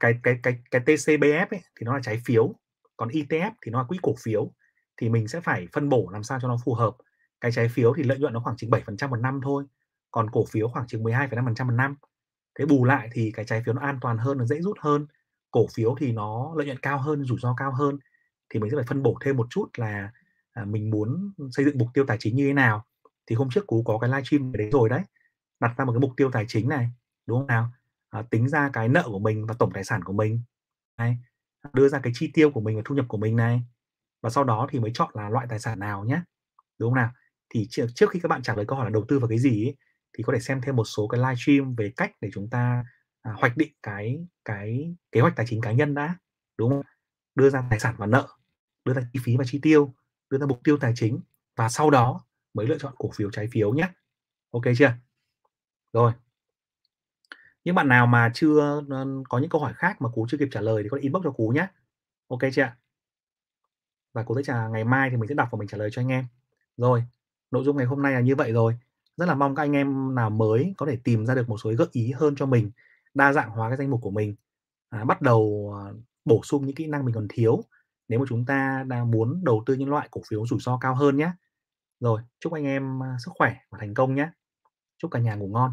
Cái cái cái cái TCBF ấy thì nó là trái phiếu, còn ETF thì nó là quỹ cổ phiếu thì mình sẽ phải phân bổ làm sao cho nó phù hợp. Cái trái phiếu thì lợi nhuận nó khoảng chừng 7% một năm thôi, còn cổ phiếu khoảng chừng 12,5% một năm. Thế bù lại thì cái trái phiếu nó an toàn hơn, nó dễ rút hơn. Cổ phiếu thì nó lợi nhuận cao hơn, rủi ro cao hơn thì mình sẽ phải phân bổ thêm một chút là à, mình muốn xây dựng mục tiêu tài chính như thế nào. Thì hôm trước Cú có cái livestream đấy rồi đấy. Đặt ra một cái mục tiêu tài chính này, đúng không nào? À, tính ra cái nợ của mình và tổng tài sản của mình. Này, đưa ra cái chi tiêu của mình và thu nhập của mình này. Và sau đó thì mới chọn là loại tài sản nào nhé. Đúng không nào? Thì trước, trước khi các bạn trả lời câu hỏi là đầu tư vào cái gì ấy, thì có thể xem thêm một số cái livestream về cách để chúng ta à, hoạch định cái cái kế hoạch tài chính cá nhân đã, đúng không? Đưa ra tài sản và nợ, đưa ra chi phí và chi tiêu, đưa ra mục tiêu tài chính và sau đó mới lựa chọn cổ phiếu, trái phiếu nhé, OK chưa? Rồi. Những bạn nào mà chưa, ờ, có những câu hỏi khác mà Cú chưa kịp trả lời thì có inbox cho Cú nhé, OK chưa ạ? Và Cú sẽ trả ngày mai thì mình sẽ đọc và mình trả lời cho anh em. Rồi, nội dung ngày hôm nay là như vậy rồi. Rất là mong các anh em nào mới có thể tìm ra được một số gợi ý hơn cho mình, đa dạng hóa cái danh mục của mình, à, bắt đầu, ờ, bổ sung những kỹ năng mình còn thiếu nếu mà chúng ta đang muốn đầu tư những loại cổ phiếu rủi ro cao hơn nhé, Rồi, chúc anh em, à, sức khỏe và thành công nhé, Chúc cả nhà ngủ ngon.